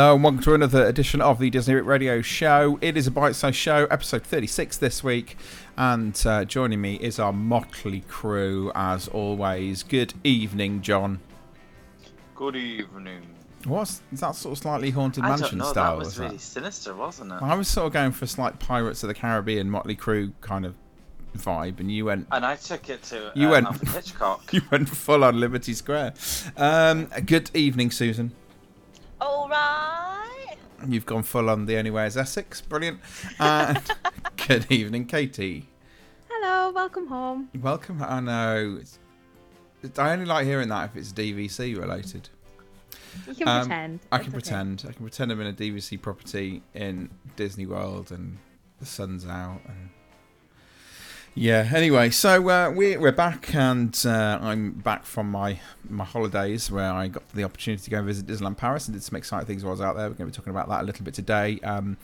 Hello, and welcome to another edition of the Disney Radio Show. It is a bite-sized show, episode 36 this week, and uh, joining me is our motley crew as always. Good evening, John. Good evening. What's is that sort of slightly haunted I mansion know. style? that was is really sinister, wasn't it? I was sort of going for a slight Pirates of the Caribbean motley crew kind of vibe, and you went And I took it to You uh, went- Alfred Hitchcock. you went full on Liberty Square. Um, good evening, Susan. All right. You've gone full on the only way is Essex. Brilliant. And good evening, Katie. Hello, welcome home. Welcome. I know. It's, it's- I only like hearing that if it's DVC related. You can Um, pretend. I It's can okay. pretend. I can pretend I'm in a DVC property in Disney World and the sun's out. And... Yeah. Anyway, so uh, we're we're back, and uh, I'm back from my my holidays where I got the opportunity to go and visit Disneyland Paris and did some exciting things while I was out there. We're going to be talking about that a little bit today. Um,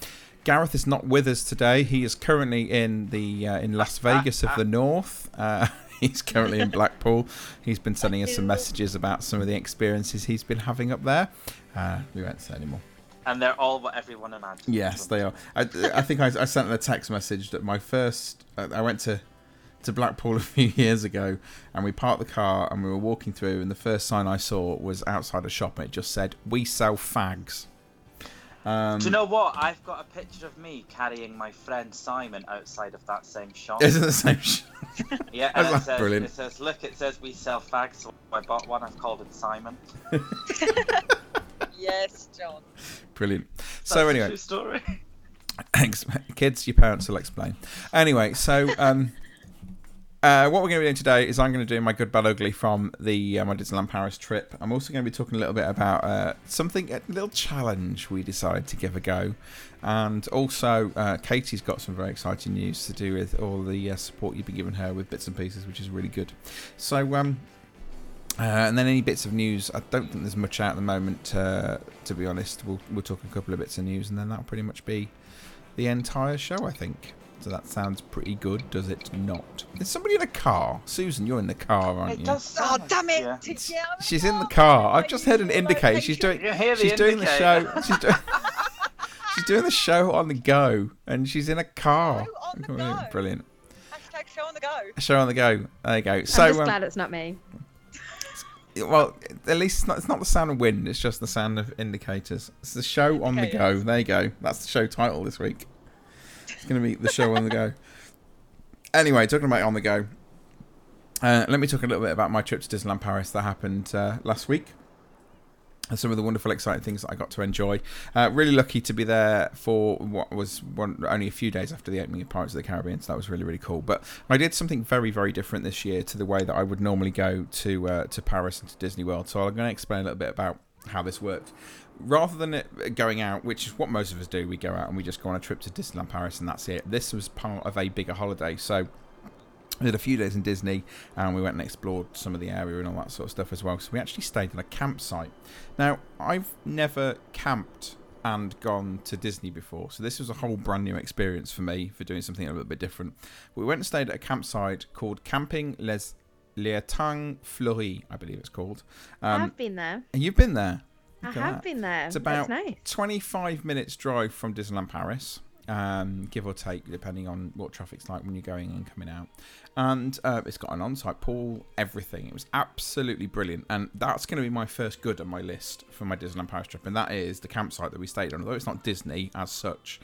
Gareth is not with us today. He is currently in the uh, in Las Vegas of the North. Uh, he's currently in Blackpool. He's been sending us some messages about some of the experiences he's been having up there. Uh, we won't say anymore. And they're all what everyone imagined. Yes, they are. I, I think I, I sent a text message that my first. uh, I went to to Blackpool a few years ago, and we parked the car and we were walking through, and the first sign I saw was outside a shop, and it just said, "We sell fags." Um, Do you know what? I've got a picture of me carrying my friend Simon outside of that same shop. Is it the same? Sh- yeah, and it says, brilliant. it says, look, it says we sell fags. So I bought one. I've called it Simon. Yes, John. Brilliant. That's So a anyway, true story. Thanks, kids. Your parents will explain. Anyway, so um, uh, what we're going to be doing today is I'm going to do my good, bad, ugly from the uh, my Disneyland Paris trip. I'm also going to be talking a little bit about uh, something, a little challenge we decided to give a go, and also uh, Katie's got some very exciting news to do with all the uh, support you've been giving her with bits and pieces, which is really good. So. Um, uh, and then any bits of news. I don't think there's much out at the moment. Uh, to be honest, we'll we'll talk a couple of bits of news, and then that'll pretty much be the entire show, I think. So that sounds pretty good, does it not? Is somebody in a car? Susan, you're in the car, aren't It you? does. Oh, damn it. Yeah. T- She's in the car. I've just need heard an indicator. She's doing. You hear the She's doing the show. She's doing. She's doing the show on the go, and she's in a car. Show on the Brilliant, go. Brilliant. Hashtag show on the go. Show on the go. There you go. So, I'm So, just um, glad it's not me. Well, at least it's not, it's not the sound of wind. It's just the sound of indicators. It's the show on the go. There you go. That's the show title this week. It's going to be the show on the go. Anyway, talking about on the go. Uh, let me talk a little bit about my trip to Disneyland Paris that happened uh, last week. Some of the wonderful, exciting things that I got to enjoy. Uh, really lucky to be there for what was one, only a few days after the opening of Pirates of the Caribbean, so that was really, really cool. But I did something very, very different this year to the way that I would normally go to uh, to Paris and to Disney World. So I'm going to explain a little bit about how this worked. Rather than it going out, which is what most of us do, we go out and we just go on a trip to Disneyland Paris and that's it. This was part of a bigger holiday, so we did a few days in Disney and we went and explored some of the area and all that sort of stuff as well. So we actually stayed on a campsite. Now, I've never camped and gone to Disney before, so this was a whole brand new experience for me for doing something a little bit different. We went and stayed at a campsite called Camping Les Étangs Fleury, I believe it's called. I Um, have been there. and you've been there. I Look at have that. been there. It's about nice. 25 minutes drive from Disneyland Paris, um, give or take, depending on what traffic's like when you're going and coming out. And uh, it's got an on-site pool, everything. It was absolutely brilliant, and that's going to be my first good on my list for my Disneyland Paris trip, and that is the campsite that we stayed on. Although it's not Disney as such,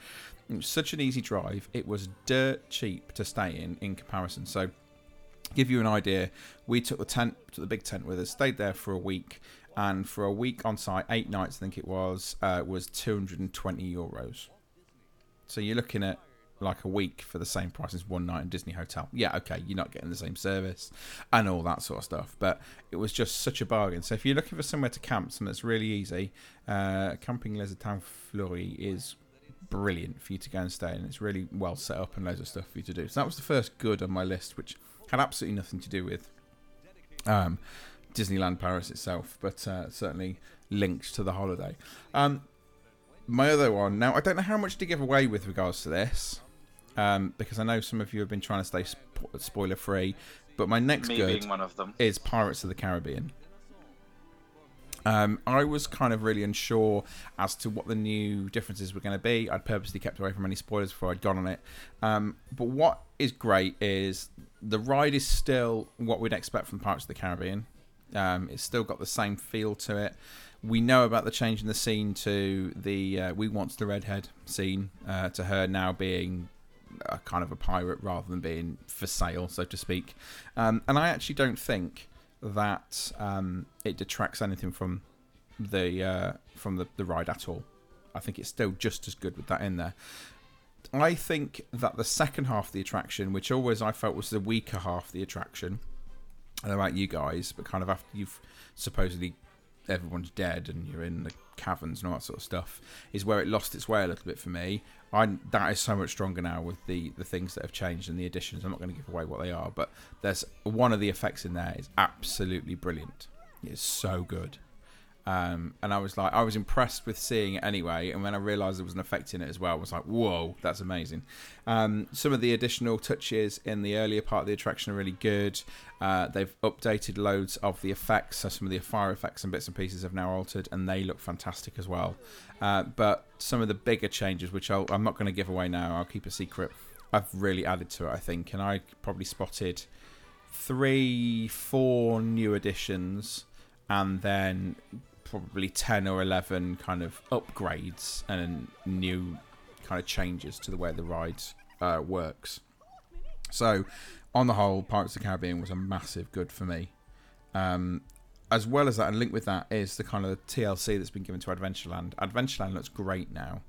it was such an easy drive. It was dirt cheap to stay in in comparison. So give you an idea, we took the tent, took the big tent with us, stayed there for a week, and for a week on site, eight nights, I think it was, uh, was 220 euros. So you're looking at like a week for the same price as one night in Disney Hotel. Yeah, okay, you're not getting the same service and all that sort of stuff, but it was just such a bargain. So if you're looking for somewhere to camp, something that's really easy, uh, Camping Les Étangs Fleury is brilliant for you to go and stay in. It's really well set up and loads of stuff for you to do. So that was the first good on my list, which had absolutely nothing to do with um, Disneyland Paris itself, but uh, certainly linked to the holiday. Um, my other one now, I don't know how much to give away with regards to this, um, because I know some of you have been trying to stay spo- spoiler free. But my next Me good one of them. is Pirates of the Caribbean. Um, I was kind of really unsure as to what the new differences were going to be. I'd purposely kept away from any spoilers before I'd gone on it. Um, but what is great is the ride is still what we'd expect from Pirates of the Caribbean. Um, it's still got the same feel to it. We know about the change in the scene to the uh, "We Want the Redhead" scene uh, to her now being a kind of a pirate rather than being for sale, so to speak. Um, and I actually don't think that um, it detracts anything from the uh, from the, the ride at all. I think it's still just as good with that in there. I think that the second half of the attraction, which always I felt was the weaker half of the attraction, I don't know about you guys, but kind of after you've supposedly everyone's dead and you're in the caverns and all that sort of stuff, is where it lost its way a little bit for me. I that is so much stronger now with the the things that have changed and the additions. I'm not going to give away what they are, but there's one of the effects in there is absolutely brilliant. It's so good. Um, and I was like, I was impressed with seeing it anyway. And when I realised there was an effect in it as well, I was like, whoa, that's amazing. Um, some of the additional touches in the earlier part of the attraction are really good. Uh, they've updated loads of the effects, so some of the fire effects and bits and pieces have now altered, and they look fantastic as well. Uh, but some of the bigger changes, which I'll, I'm not going to give away now, I'll keep a secret. I've really added to it, I think, and I probably spotted three, four new additions, and then probably 10 or 11 kind of upgrades and new kind of changes to the way the ride uh, works. So, on the whole, Pirates of the Caribbean was a massive good for me. Um, as well as that, and linked with that is the kind of the TLC that's been given to Adventureland. Adventureland looks great now.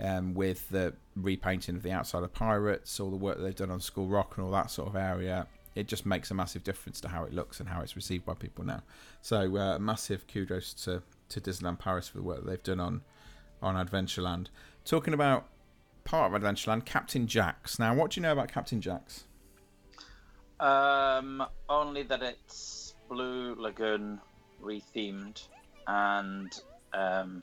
Um, with the repainting of the outside of Pirates, all the work they've done on Skull Rock and all that sort of area, it just makes a massive difference to how it looks and how it's received by people now. So uh, massive kudos to, to Disneyland Paris for the work that they've done on on Adventureland. Talking about part of Adventureland, Captain Jack's. Now, what do you know about Captain Jack's? Um, only that it's Blue Lagoon rethemed, and um,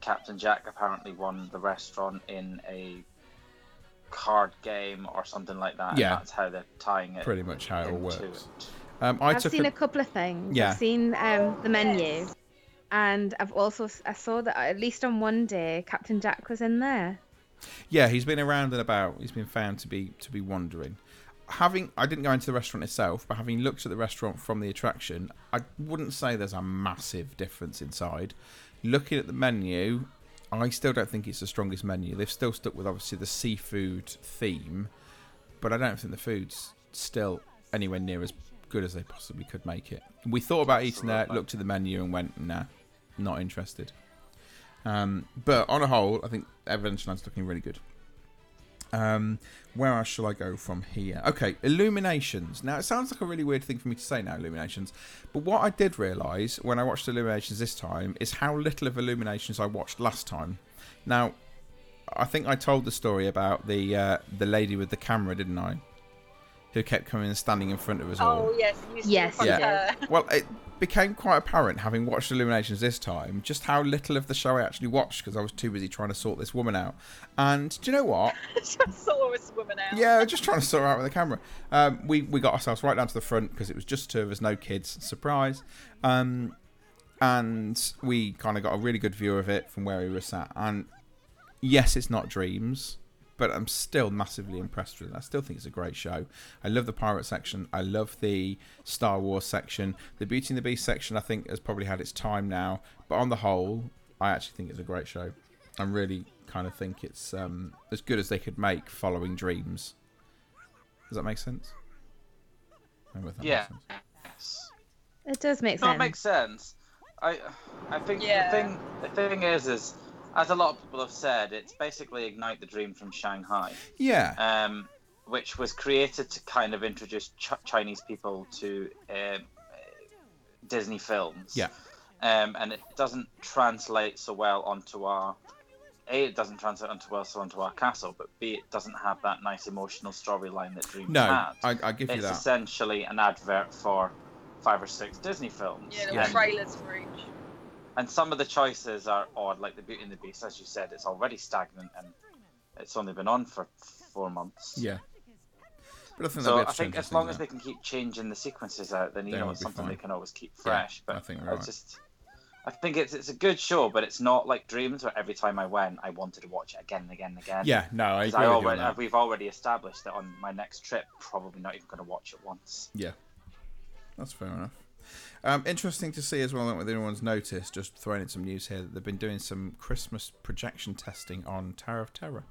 Captain Jack apparently won the restaurant in a card game or something like that. and Yeah. that's how they're tying it. Pretty much how it all works. it. Um, I I've took seen a, a couple of things. Yeah. I've seen um, the menu, and I've also I saw that at least on one day Captain Jack was in there. yeah, he's been around and about. He's been found to be to be wandering. Having I didn't go into the restaurant itself, but having looked at the restaurant from the attraction, I wouldn't say there's a massive difference inside. Looking at the menu, I still don't think it's the strongest menu. They've still stuck with obviously the seafood theme, but I don't think the food's still anywhere near as good as they possibly could make it. We thought about eating there, looked at the menu, and went, nah, not interested. Um, but on a whole, I think Adventureland's looking really good. Um, where else shall I go from here? Okay, Illuminations. Now, it sounds like a really weird thing for me to say now, Illuminations. But what I did realise when I watched Illuminations this time is how little of Illuminations I watched last time. Now, I think I told the story about the uh, the lady with the camera, didn't I? Who kept coming and standing in front of us all. Oh yes, you Yes, yeah. her. Well, it became quite apparent, having watched Illuminations this time, just how little of the show I actually watched because I was too busy trying to sort this woman out. And do you know what? Just saw this woman out. Yeah, just trying to sort her out with the camera. Um, we we got ourselves right down to the front because it was just two of us, no kids. Surprise. Um, and we kind of got a really good view of it from where we were sat. And yes, it's not Dreams, but I'm still massively impressed with it. I still think it's a great show. I love the pirate section. I love the Star Wars section. The Beauty and the Beast section, I think, has probably had its time now. But on the whole, I actually think it's a great show. I really kind of think it's um, as good as they could make following Dreams. Does that make sense? That Yeah. sense. Yes. It does make No, sense. it makes sense. I I think Yeah. the thing the thing is is as a lot of people have said, it's basically Ignite the Dream from Shanghai, Yeah. um, which was created to kind of introduce ch- Chinese people to um, Disney films. Yeah. Um, and it doesn't translate so well onto our. A, it doesn't translate onto well so onto our castle, but B, it doesn't have that nice emotional storyline that Dreams no, had. I, I give you it's that. essentially an advert for five or six Disney films. Yeah, there Yeah. trailers for each. And some of the choices are odd, like the Beauty and the Beast. As you said, it's already stagnant and it's only been on for four months. Yeah. But I think So I think as long as they can keep changing the sequences out, then you They know it's something fine. they can always keep Yeah, fresh. I think I right. just, I think it's it's a good show, but it's not like Dreams where every time I went, I wanted to watch it again and again and again. Yeah, no, I agree I with you on already, that. we've already established that on my next trip, probably not even going to watch it once. Yeah, that's fair enough. Um, interesting to see as well. I don't know if anyone's noticed. Just throwing in some news here that they've been doing some Christmas projection testing on Tower of Terror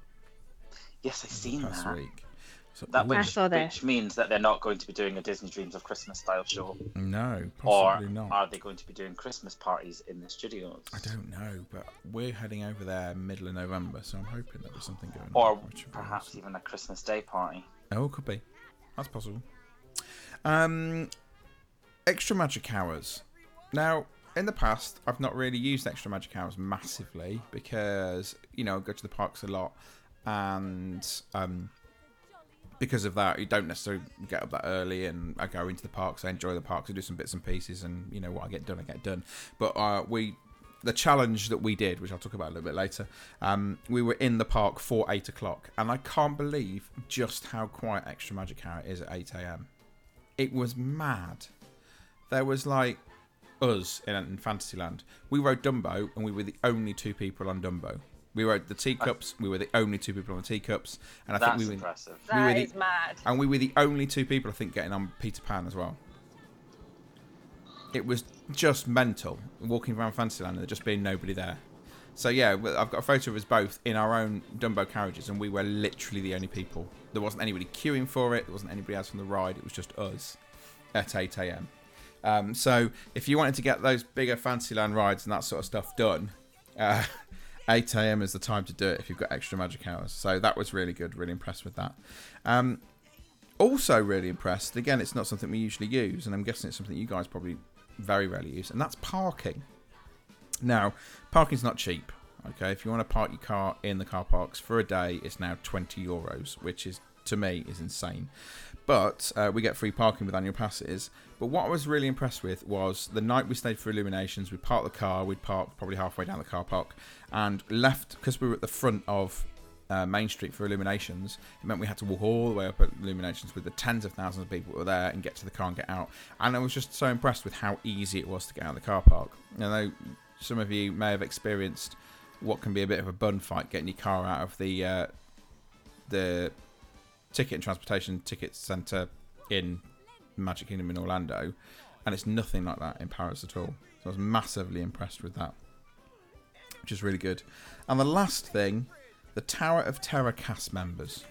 Yes, I've seen past that. week. So, That ooh, which, I saw this. which means that they're not going to be doing a Disney Dreams of Christmas style show, no, or possibly not. are they going to be doing Christmas parties in the studios? I don't know, but we're heading over there middle of November, so I'm hoping there'll be something going Or on. Or perhaps even a Christmas Day party. Oh, could be. That's possible. Um, extra magic hours. Now, in the past, I've not really used extra magic hours massively because you know I go to the parks a lot, and um, because of that, you don't necessarily get up that early. And I go into the parks, I enjoy the parks, I do some bits and pieces, and you know what I get done, I get done. But uh, we. The challenge that we did, which I'll talk about a little bit later, um, we were in the park for eight o'clock, and I can't believe just how quiet Extra Magic Hour is at eight a.m. It was mad. There was like us in, in Fantasyland. We rode Dumbo, and we were the only two people on Dumbo. We rode the teacups. We were the only two people on the teacups, and I That's think we were, impressive. We were That the- is mad. and we were the only two people I think getting on Peter Pan as well. It was just mental walking around Fantasyland and there just being nobody there. So yeah, I've got a photo of us both in our own Dumbo carriages, and we were literally the only people. There wasn't anybody queuing for it. There wasn't anybody else on the ride. It was just us at 8 a.m. Um, so if you wanted to get those bigger Fantasyland rides and that sort of stuff done, uh, 8 a.m. is the time to do it if you've got extra magic hours. So that was really good. Really impressed with that. Um, also, really impressed. Again, it's not something we usually use, and I'm guessing it's something you guys probably very rarely use, and that's parking. Now, parking's not cheap. Okay, if you want to park your car in the car parks for a day, it's now 20 euros, which is to me is insane. But uh, we get free parking with annual passes. But what I was really impressed with was the night we stayed for Illuminations. We parked the car. We'd parked probably halfway down the car park and left because we were at the front of uh, Main Street for Illuminations. It meant we had to walk all the way up at Illuminations with the tens of thousands of people that were there and get to the car and get out. And I was just so impressed with how easy it was to get out of the car park. I know some of you may have experienced what can be a bit of a bun fight getting your car out of the uh, the ticket and transportation ticket centre in Magic Kingdom in Orlando, and it's nothing like that in Paris at all. So I was massively impressed with that, which is really good. And the last thing, the Tower of Terror cast members.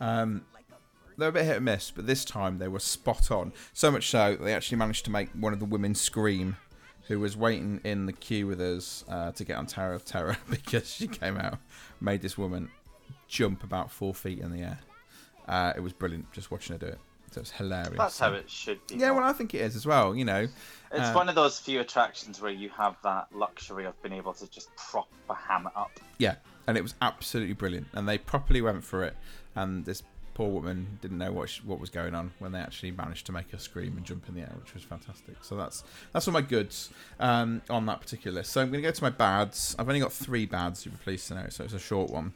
Um, they were a bit hit and miss, but this time they were spot on. So much so that they actually managed to make one of the women scream, who was waiting in the queue with us uh, to get on Tower of Terror because she came out, made this woman jump about four feet in the air. Uh, it was brilliant just watching her do it. So it was hilarious. That's how it should be. Yeah, done. well, I think it is as well. You know, It's Uh, one of those few attractions where you have that luxury of being able to just proper ham it up. Yeah, and it was absolutely brilliant, and they properly went for it. And this poor woman didn't know what sh what was going on when they actually managed to make her scream and jump in the air, which was fantastic. So that's that's all my goods um, on that particular list. So I'm going to go to my bads. I've only got three bads, you'll be pleased to know, so it's a short one.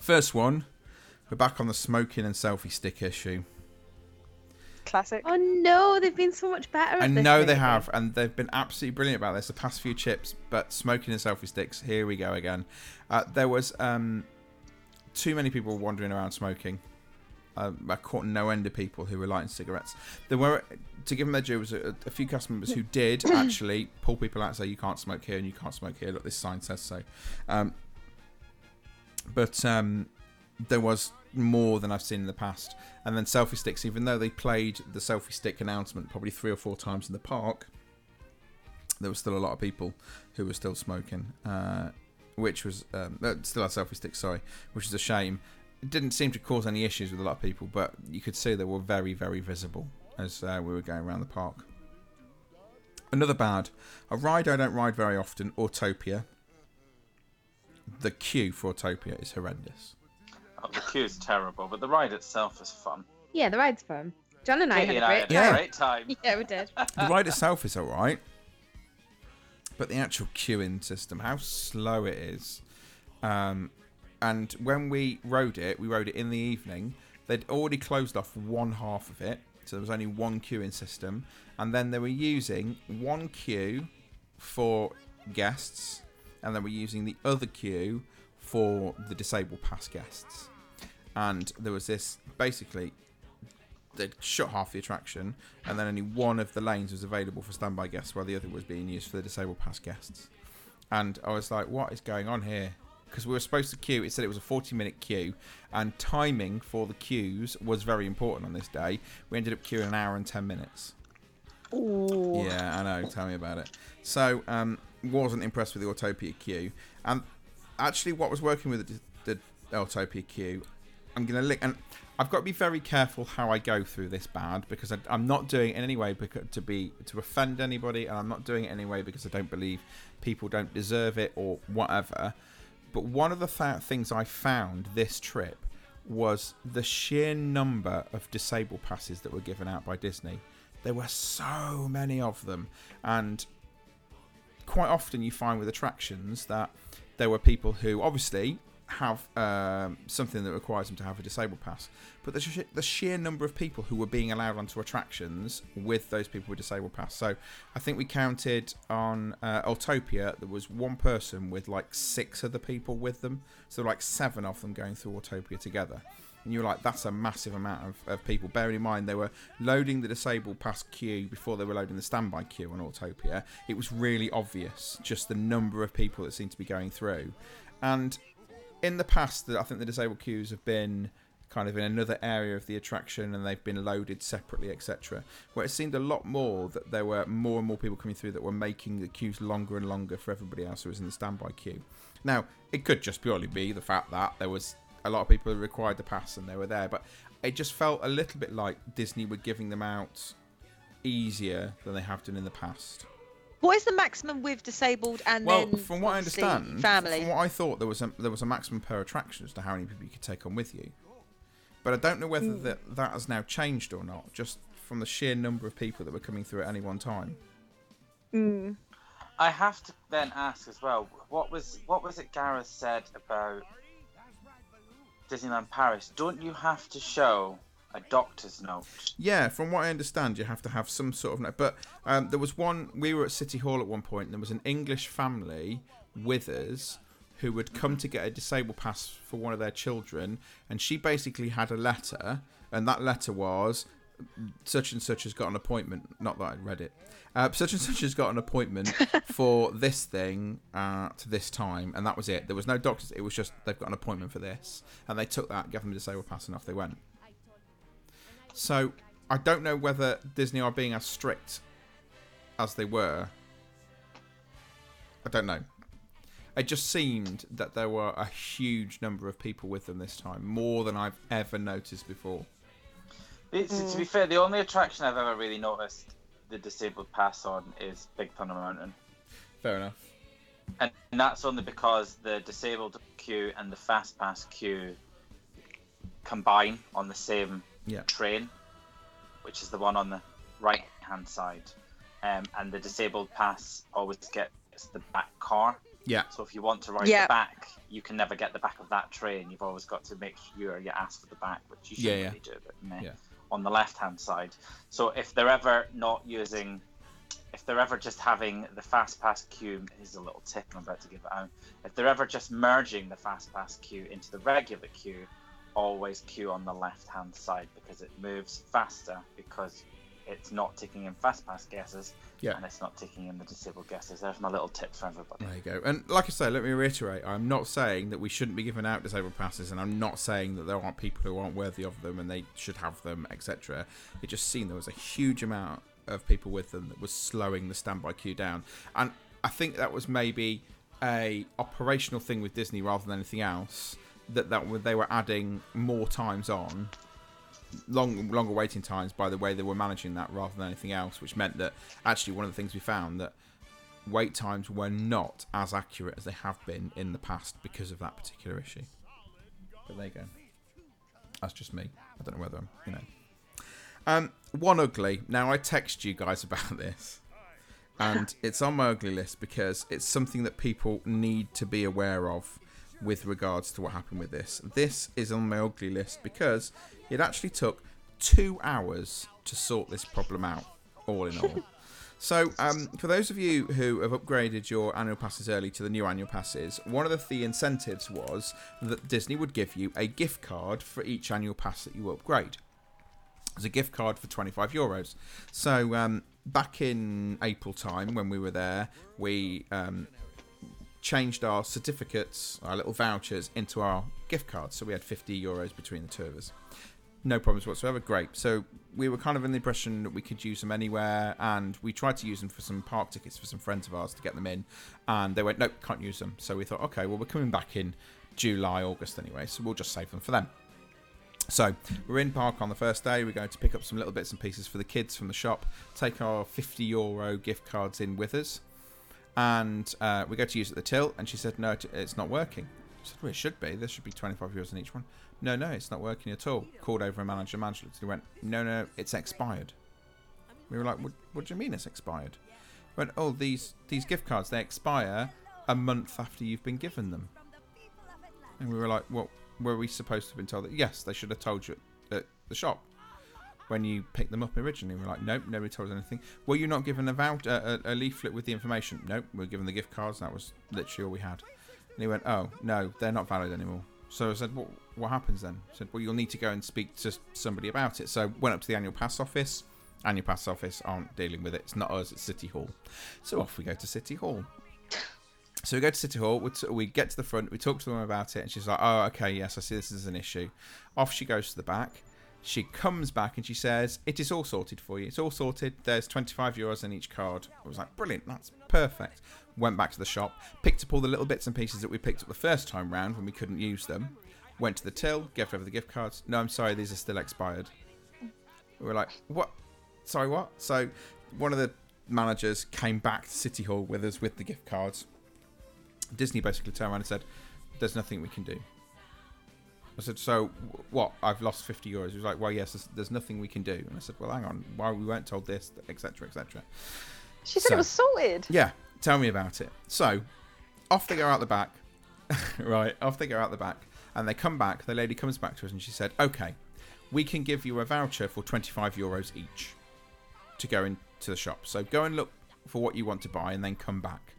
First one, we're back on the smoking and selfie stick issue. Classic. Oh no, they've been so much better. I know they have, and they've been absolutely brilliant about this the past few chips. But smoking and selfie sticks, here we go again. Uh, there was um, too many people wandering around smoking. Uh, I caught no end of people who were lighting cigarettes. There were, to give them their due, was a, a few cast members who did actually pull people out and say, "You can't smoke here, and you can't smoke here. Look, this sign says so." Um, but um, there was more than I've seen in the past. And then selfie sticks, even though they played the selfie stick announcement probably three or four times in the park, there was still a lot of people who were still smoking, uh, which was um, uh, still had selfie sticks. Sorry, which is a shame. It didn't seem to cause any issues with a lot of people, but you could see they were very, very visible as uh, we were going around the park. Another bad, a ride I don't ride very often, Autopia. The queue for Autopia is horrendous. Oh, the queue is terrible, but the ride itself is fun. Yeah, the ride's fun. John and I Katie had and a I great had a Yeah. great time. Yeah, we did. The ride itself is alright, but the actual queuing system, how slow it is. Um, and when we rode it, we rode it in the evening. They'd already closed off one half of it, so there was only one queuing system. And then they were using one queue for guests, and then we're using the other queue for the disabled pass guests. And there was this basically they'd shut half the attraction, and then only one of the lanes was available for standby guests, while the other was being used for the disabled pass guests. And I was like, "What is going on here?" Because we were supposed to queue. It said it was a 40-minute queue, and timing for the queues was very important on this day. We ended up queuing an hour and 10 minutes. Ooh. Yeah, I know. Tell me about it. So, um, wasn't impressed with the Autopia queue, and actually, what was working with the, the Autopia queue, I'm gonna link, and I've got to be very careful how I go through this bad because I, I'm not doing it in any way because, to be to offend anybody, and I'm not doing it anyway because I don't believe people don't deserve it or whatever. But one of the th- things I found this trip was the sheer number of disabled passes that were given out by Disney. There were so many of them, and quite often you find with attractions that there were people who obviously have um, something that requires them to have a disabled pass, but the, sh- the sheer number of people who were being allowed onto attractions with those people with disabled pass. So I think we counted on uh, Autopia there was one person with like six other people with them, so like seven of them going through Autopia together. And you're like, that's a massive amount of, of people. Bearing in mind, they were loading the disabled pass queue before they were loading the standby queue on Autopia. It was really obvious just the number of people that seemed to be going through. And in the past, I think the disabled queues have been kind of in another area of the attraction and they've been loaded separately, etc. Where it seemed a lot more that there were more and more people coming through that were making the queues longer and longer for everybody else who was in the standby queue. Now, it could just purely be the fact that there was a lot of people required the pass and they were there, but it just felt a little bit like Disney were giving them out easier than they have done in the past. What is the maximum with disabled and Well, then from what I understand, family? from what I thought, there was a there was a maximum per attraction as to how many people you could take on with you. But I don't know whether that that has now changed or not, just from the sheer number of people that were coming through at any one time. Mm. I have to then ask as well, what was what was it Gareth said about Disneyland Paris? Don't you have to show a doctor's note? Yeah, from what I understand, you have to have some sort of. note. But um, there was one. We were at City Hall at one point, and there was an English family with us who had come to get a disabled pass for one of their children, and she basically had a letter, and that letter was such and such has got an appointment. Not that I read it. Uh, such and such has got an appointment for this thing at this time, and that was it. There was no doctors. It was just they've got an appointment for this, and they took that, gave them a disabled pass, and off they went. So I don't know whether Disney are being as strict as they were. I don't know. It just seemed that there were a huge number of people with them this time, more than I've ever noticed before. It's, To be fair, the only attraction I've ever really noticed the disabled pass on is Big Thunder Mountain. Fair enough. And, and that's only because the disabled queue and the fast pass queue combine on the same Yeah. train, which is the one on the right hand side. Um, and the disabled pass always gets the back car. Yeah. So if you want to ride Yeah. the back, you can never get the back of that train. You've always got to make sure you're ask for the back, which you shouldn't yeah. really do, but meh, Yeah. On the left hand side. So if they're ever not using, if they're ever just having the fast pass queue, here's a little tip I'm about to give out. If they're ever just merging the fast pass queue into the regular queue, always queue on the left hand side because it moves faster because it's not ticking in fast pass guesses, Yeah. and it's not ticking in the disabled guesses. There's my little tip for everybody. There you go. And like I say, let me reiterate: I'm not saying that we shouldn't be giving out disabled passes, and I'm not saying that there aren't people who aren't worthy of them and they should have them, etc. It just seemed there was a huge amount of people with them that was slowing the standby queue down, and I think that was maybe a operational thing with Disney rather than anything else. That that they were adding more times on long longer waiting times by the way they were managing that rather than anything else, which meant that actually one of the things we found that wait times were not as accurate as they have been in the past because of that particular issue. But there you go. That's just me. I don't know whether I'm, you know. Um, one ugly. Now I text you guys about this, and it's on my ugly list because it's something that people need to be aware of with regards to what happened with this. This is on my ugly list because it actually took two hours to sort this problem out, all in all. So, um, for those of you who have upgraded your annual passes early to the new annual passes, one of the, the incentives was that Disney would give you a gift card for each annual pass that you upgrade. There's a gift card for 25 euros. So, um, back in April time when we were there, we um, changed our certificates, our little vouchers, into our gift cards. So we had 50 euros between the two of us. No problems whatsoever. Great. So we were kind of in the impression that we could use them anywhere, and we tried to use them for some park tickets for some friends of ours to get them in, and they went, nope, can't use them. So we thought, okay, well, we're coming back in July, August anyway, so we'll just save them for them. So we're in park on the first day. We're going to pick up some little bits and pieces for the kids from the shop, take our 50 euro gift cards in with us, and uh, we go to use it at the till, and she said, no, it's not working. I said, well, it should be. There should be 25 euros in each one. No, no, it's not working at all. Called over a manager. Manager he went, no, no, it's expired. We were like, what, what do you mean it's expired? He went, oh, these these gift cards they expire a month after you've been given them. And we were like, well, were we supposed to have been told that? Yes, they should have told you at the shop when you picked them up originally. We're like, nope, nobody told us anything. Were you not given a, vouch- a, a, a leaflet with the information? Nope, we were given the gift cards. That was literally all we had. And he went, oh, no, they're not valid anymore. So I said, what, what happens then? I said, well, you'll need to go and speak to somebody about it. So went up to the annual pass office. Annual pass office aren't dealing with it. It's not us, it's City Hall. So off we go to City Hall. So we go to City Hall. We, t- we get to the front. We talk to them about it, and she's like, "Oh, okay, yes, I see this is an issue." Off she goes to the back. She comes back and she says, "It is all sorted for you. It's all sorted. There's 25 euros in each card." I was like, "Brilliant, that's perfect." Went back to the shop, picked up all the little bits and pieces that we picked up the first time round when we couldn't use them. Went to the till, gave over the gift cards. No, I'm sorry, these are still expired. We were like, "What? Sorry, what?" So one of the managers came back to City Hall with us with the gift cards. Disney basically turned around and said, "There's nothing we can do." I said, "So wh- what? I've lost 50 euros." He was like, "Well, yes, there's, there's nothing we can do." And I said, "Well, hang on. Why we weren't told this, etc., etc." She said So- it was sorted. Yeah, tell me about it. So, off they go out the back. right, off they go out the back. And they come back. The lady comes back to us and she said, Okay, we can give you a voucher for 25 euros each to go into the shop. So, go and look for what you want to buy and then come back.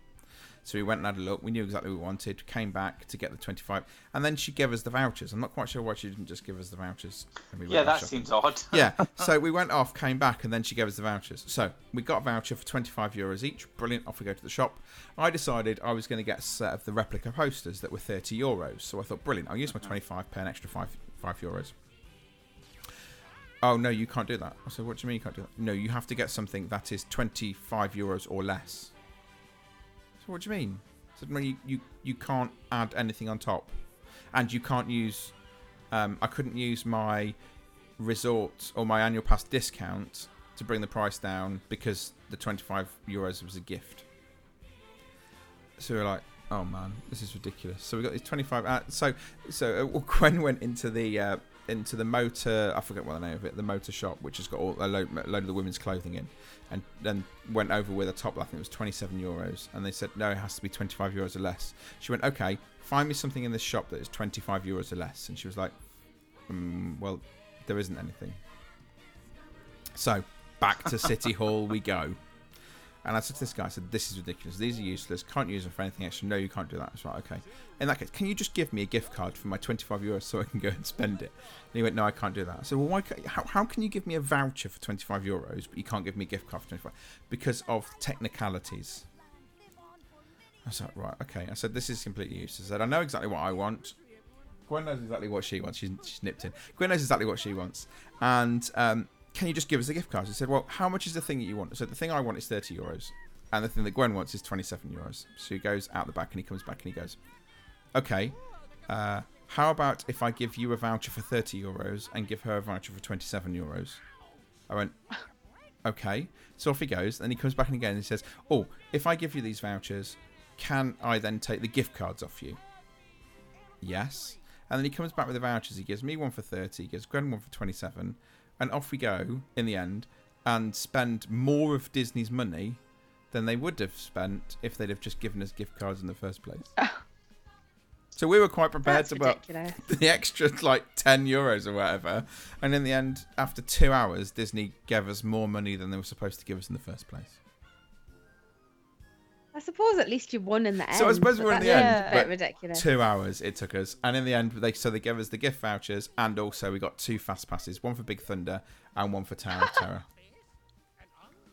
So we went and had a look. We knew exactly what we wanted. Came back to get the 25. And then she gave us the vouchers. I'm not quite sure why she didn't just give us the vouchers. we Yeah, that seems odd. yeah. So we went off, came back, and then she gave us the vouchers. So we got a voucher for 25 euros each. Brilliant. Off we go to the shop. I decided I was going to get a set of the replica posters that were 30 euros. So I thought, brilliant. I'll use my uh-huh. 25, pay an extra 5, 5 euros. Oh, no, you can't do that. I said, what do you mean you can't do that? No, you have to get something that is 25 euros or less. So what do you mean? No, you, you, you can't add anything on top. And you can't use... Um, I couldn't use my resort or my annual pass discount to bring the price down because the 25 euros was a gift. So we were like, oh man, this is ridiculous. So we got these 25. Uh, so so uh, Gwen went into the uh, into the motor. I forget what the name of it. The motor shop, which has got all, a load, load of the women's clothing in, and then went over with a top. I think it was 27 euros, and they said no, it has to be 25 euros or less. She went, okay, find me something in this shop that is 25 euros or less, and she was like, mm, well, there isn't anything. So back to City Hall we go. And I said to this guy, I said, "This is ridiculous. These are useless. Can't use them for anything extra. No, you can't do that." It's right. Okay. In that case, can you just give me a gift card for my 25 euros so I can go and spend it? And he went, "No, I can't do that." I said, "Well, why? Can't, how, how can you give me a voucher for 25 euros, but you can't give me a gift card for 25? Because of technicalities." I was like, "Right, okay." I said, "This is completely useless." I said, "I know exactly what I want." Gwen knows exactly what she wants. She's, she's nipped in. Gwen knows exactly what she wants. And um, can you just give us a gift card? She said, well, how much is the thing that you want? So the thing I want is 30 euros. And the thing that Gwen wants is 27 euros. So he goes out the back and he comes back and he goes, okay, uh, how about if I give you a voucher for 30 euros and give her a voucher for 27 euros? I went, okay. So off he goes. And he comes back and again and he says, oh, if I give you these vouchers, can I then take the gift cards off you? Yes. And then he comes back with the vouchers. He gives me one for 30, he gives Gwen one for 27. And off we go in the end and spend more of Disney's money than they would have spent if they'd have just given us gift cards in the first place. Oh. so we were quite prepared That's to put the extra like 10 euros or whatever. And in the end, after two hours, Disney gave us more money than they were supposed to give us in the first place. I suppose at least you won in the end. So I suppose we're in the that's end, a bit ridiculous. Two hours it took us, and in the end, they so they gave us the gift vouchers, and also we got two fast passes, one for Big Thunder and one for Tower of Terror.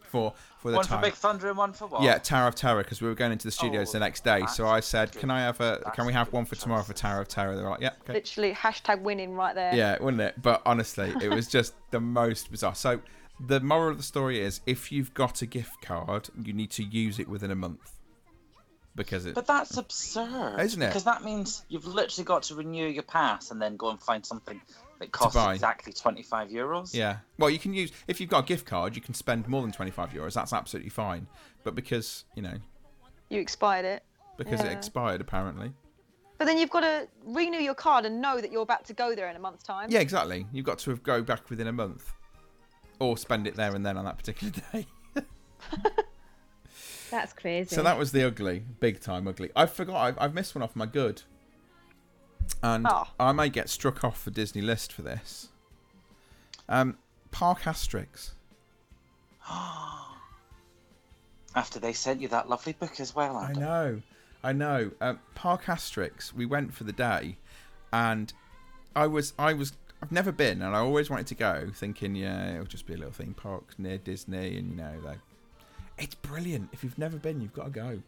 For for the One time. for Big Thunder and one for what? Yeah, Tower of Terror because we were going into the studios Oh, the next day. So I said, good. "Can I have a? That's Can we have good one for tomorrow for choices. Tower of Terror?" They're like, "Yeah, okay." Literally hashtag winning right there. Yeah, wouldn't it? But honestly, it was just the most bizarre. So the moral of the story is, if you've got a gift card, you need to use it within a month because it. But that's absurd. Isn't it? Because that means you've literally got to renew your pass and then go and find something that costs buy. exactly 25 euros. Yeah. Well, you can use if you've got a gift card, you can spend more than twenty five euros. That's absolutely fine. But because you know, You expired it. because it expired apparently. But then you've got to renew your card and know that you're about to go there in a month's time. Yeah, exactly. You've got to go back within a month, or spend it there and then on that particular day. That's crazy. So that was the ugly, big time ugly. I forgot. I've, I've missed one off my good, and Oh. I may get struck off the Disney list for this. Um, Park Asterix. After they sent you that lovely book as well, I know, I know. Um, Park Asterix. We went for the day, and I was, I was, I've never been, and I always wanted to go, thinking, yeah, it'll just be a little theme park near Disney, and you know, like, it's brilliant. If you've never been, you've got to go.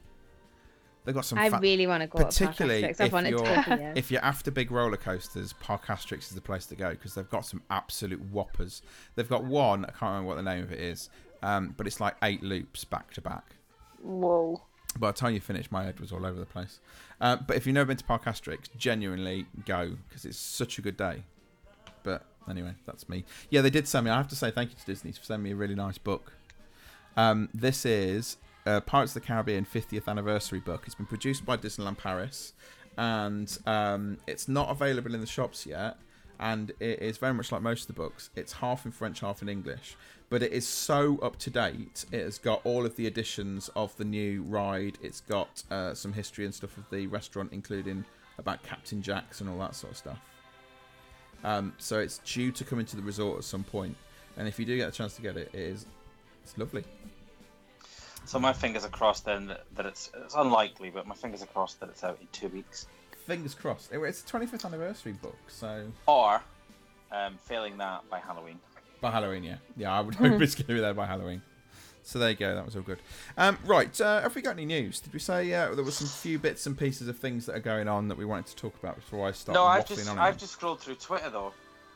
They've got some. I fa- really want to go particularly if you're- go for years. if you're after big roller coasters, Park Asterix is the place to go because they've got some absolute whoppers. They've got one, I can't remember what the name of it is, um, but it's like eight loops back to back. Whoa. By the time you finish, my head was all over the place. Uh, but if you've never been to Park Asterix, genuinely go because it's such a good day. But anyway, that's me. Yeah, they did send me. I have to say thank you to Disney for sending me a really nice book. Um, this is uh, Pirates of the Caribbean 50th anniversary book. It's been produced by Disneyland Paris, and um, it's not available in the shops yet. And it is very much like most of the books. It's half in French, half in English, but it is so up to date. It has got all of the additions of the new ride. It's got uh, some history and stuff of the restaurant, including about Captain Jack's and all that sort of stuff. Um, so it's due to come into the resort at some point, and if you do get a chance to get it, it is it's lovely. So my fingers are crossed then that, that it's it's unlikely, but my fingers are crossed that it's out in two weeks. Fingers crossed. It- It's the 25th anniversary book, so Or, um, failing that by Halloween. by Halloween, yeah, yeah, I would hope it's going to be there by Halloween. So there you go. That was all good. Um, right, uh, have we got any news? Did we say uh, there were some few bits and pieces of things that are going on that we wanted to talk about before I start No, I've just on? I've just scrolled through Twitter though,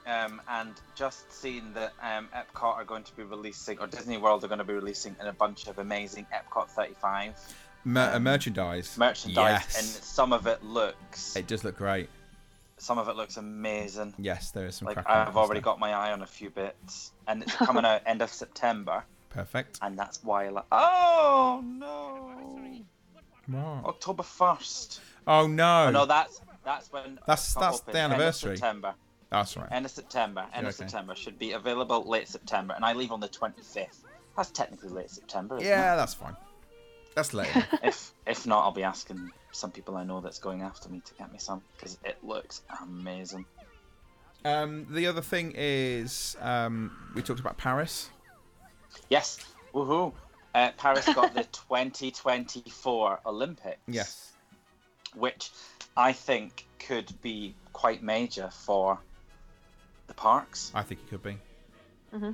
um, and just seen that um, Epcot are going to be releasing, or Disney World are going to be releasing, a bunch of amazing Epcot 35 Mer- uh, um, merchandise. merchandise, Yes. and some of it looks, It does look great. some of it looks amazing. Yes, there is some. Like I've already stuff. got my eye on a few bits, and it's coming out end of September, perfect. and that's why. I like, oh no, Wow. October first. Oh no. Oh, no, that's that's when That's- that's the end of anniversary. September. That's right. End of September. End Yeah, of. September should be available late September, and I leave on the twenty fifth. That's technically late September. Yeah, that's fine. That's late. If if not, I'll be asking some people I know that's going after me to get me some because it looks amazing. um, the other thing is um, we talked about Paris. Yes. Woohoo! Uh, Paris got the 2024 Olympics. Yes. Which I think could be quite major for the parks. I think it could be.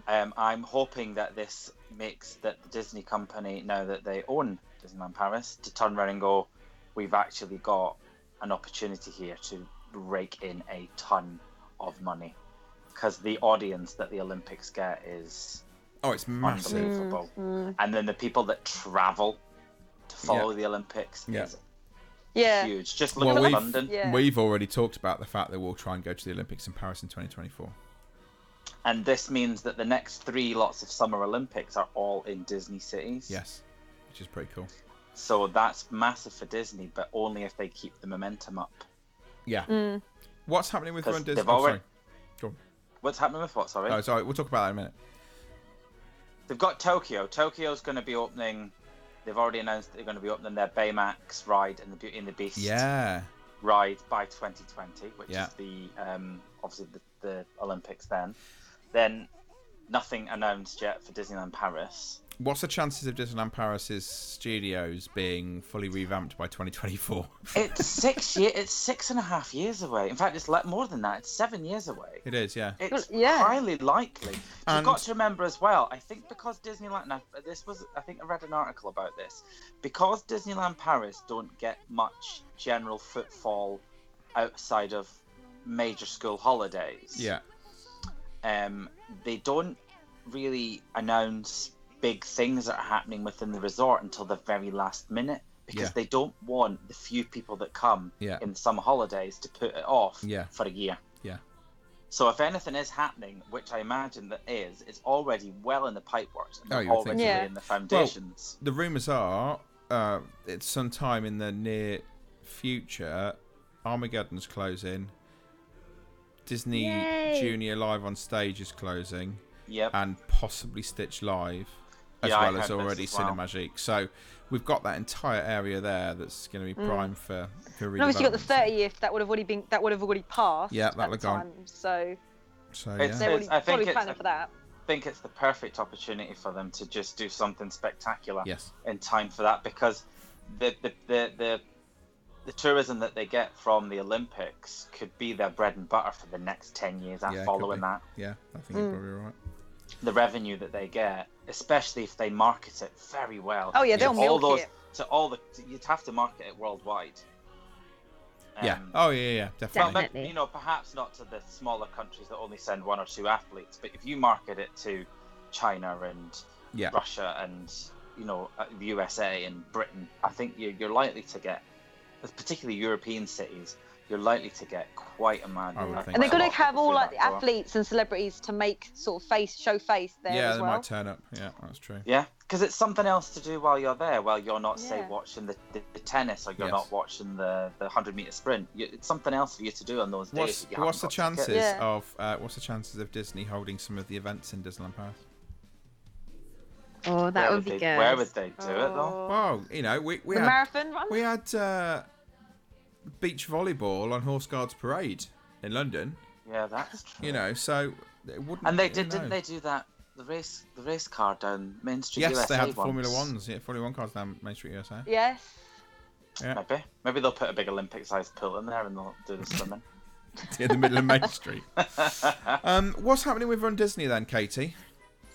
Um, I'm hoping that this makes that the Disney company, now that they own Disneyland Paris, to turn around and go, we've actually got an opportunity here to rake in a ton of money. Because the audience that the Olympics get is Oh, it's massive. unbelievable. Mm. And then the people that travel to follow the Olympics Yeah. is Yeah. huge. Just look Well, at we've, London. Yeah. we've already talked about the fact that we'll try and go to the Olympics in Paris in 2024. And this means that the next three lots of Summer Olympics are all in Disney cities. Yes, which is pretty cool. So that's massive for Disney, but only if they keep the momentum up. Yeah. Mm. What's happening with Run Disney? they've Oh, already- sorry. What's happening with what? Sorry. Oh, sorry. We'll talk about that in a minute. They've got Tokyo. Tokyo's going to be opening. They've already announced that they're going to be opening their Baymax ride and the Beauty and the Beast Yeah. ride by 2020, which Yeah. is the um, obviously the, the Olympics. Then, then nothing announced yet for Disneyland Paris. What's the chances of Disneyland Paris's studios being fully revamped by 2024? It's six year. It's six and a half years away. In fact, it's like more than that. It's seven years away. It is, yeah. It's yeah. highly likely. And- You've got to remember as well. I think because Disneyland. Now, this was. I think I read an article about this. Because Disneyland Paris don't get much general footfall outside of major school holidays. Yeah. Um, they don't really announce big things that are happening within the resort until the very last minute because Yeah. they don't want the few people that come Yeah. in summer holidays to put it off Yeah. for a year. Yeah. So if anything is happening, which I imagine that is, it's already well in the pipeworks and Oh, they're you would think already so. Yeah. laying the foundations. The rumours are uh, it's sometime in the near future. Armageddon's closing. Disney Yay. Junior Live on Stage is closing. yep. and possibly Stitch Live, as Yeah, well as already as well. Cinemagique. So we've got that entire area there that's going to be mm. prime for for And obviously, you got the 30th that would have already been that would have already passed. Yeah, that'll the have gone. time. So So yeah, they're already I think it's- for that. I think it's the perfect opportunity for them to just do something spectacular. yes, in time for that because the the, the, the the tourism that they get from the Olympics could be their bread and butter for the next 10 years and Yeah, following that. yeah, I think you're mm. probably right. The revenue that they get, especially if they market it very well. Oh, yeah, they'll all those, it. To all the, you'd have to market it worldwide. yeah. Um, Oh yeah, yeah, yeah, definitely. but, Definitely. you know, perhaps not to the smaller countries that only send one or two athletes, but if you market it to China and Yeah, Russia and you know uh, the USA and Britain, I think you're, you're likely to get, particularly European cities, you're likely to get quite a mad. I would think And they're going to have all like the athletes and celebrities to make sort of face, show face there yeah, as they well. might turn up. Yeah, that's true. Yeah, because it's something else to do while you're there, while you're not, say, watching the, the, the tennis or you're Yes. not watching the, the 100 meter sprint. You, it's something else for you to do on those days. What's that you what's the chances. Yeah. of uh, what's the chances of Disney holding some of the events in Disneyland Paris? Oh, that Where would be they, good. Where would they do it though? Oh. Well, you know, we we the had marathon run. we had uh, beach volleyball on Horse Guards Parade in London. Yeah, that's true. You know, so it wouldn't. and they who did, didn't they do that? The race, the race car down Main Street Yes, USA they had the. Formula Ones. Yeah, Formula One cars down Main Street USA. Yes. Yeah, Maybe, maybe they'll put a big Olympic-sized pool in there and they'll do the swimming. in the middle of Main Street. Um, what's happening with Run Disney then, Katie?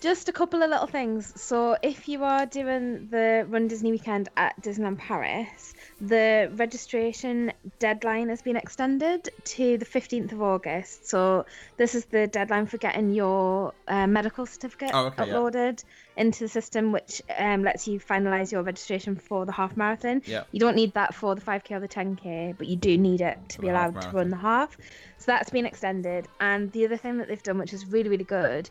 Just a couple of little things. So, if you are doing the Run Disney weekend at Disneyland Paris, the registration deadline has been extended to the 15th of August. So, this is the deadline for getting your uh, medical certificate Oh, okay, yeah. uploaded into the system, which um, lets you finalise your registration for the half marathon. Yeah. You don't need that for the 5k or the 10k, but you do need it to For be allowed to run the half. So that's been extended. And the other thing that they've done, which is really, really good,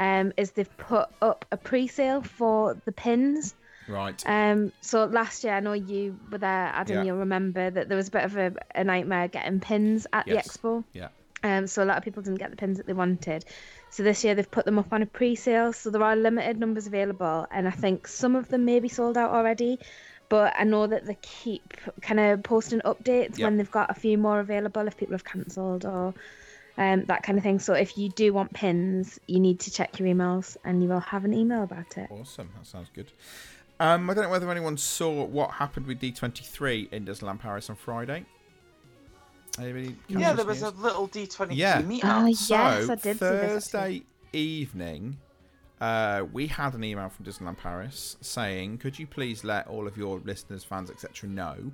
um, is they've put up a pre-sale for the pins. Right. Um, so last year, I know you were there, Adam. Yeah. You'll remember that there was a bit of a, a nightmare getting pins at Yes. the expo. Yeah. Um, so a lot of people didn't get the pins that they wanted. So this year they've put them up on a pre-sale, so there are limited numbers available, and I think some of them may be sold out already. But I know that they keep kind of posting updates when they've got a few more available if people have cancelled or um, that kind of thing. So if you do want pins, you need to check your emails, and you will have an email about it. Awesome. That sounds good. Um, I don't know whether anyone saw what happened with D23 in Disneyland Paris on Friday. Anybody Yeah, there was a little D23 Yeah. meetup. Ah, yes, I did see this, Thursday evening, uh, we had an email from Disneyland Paris saying, "Could you please let all of your listeners, fans, etc., know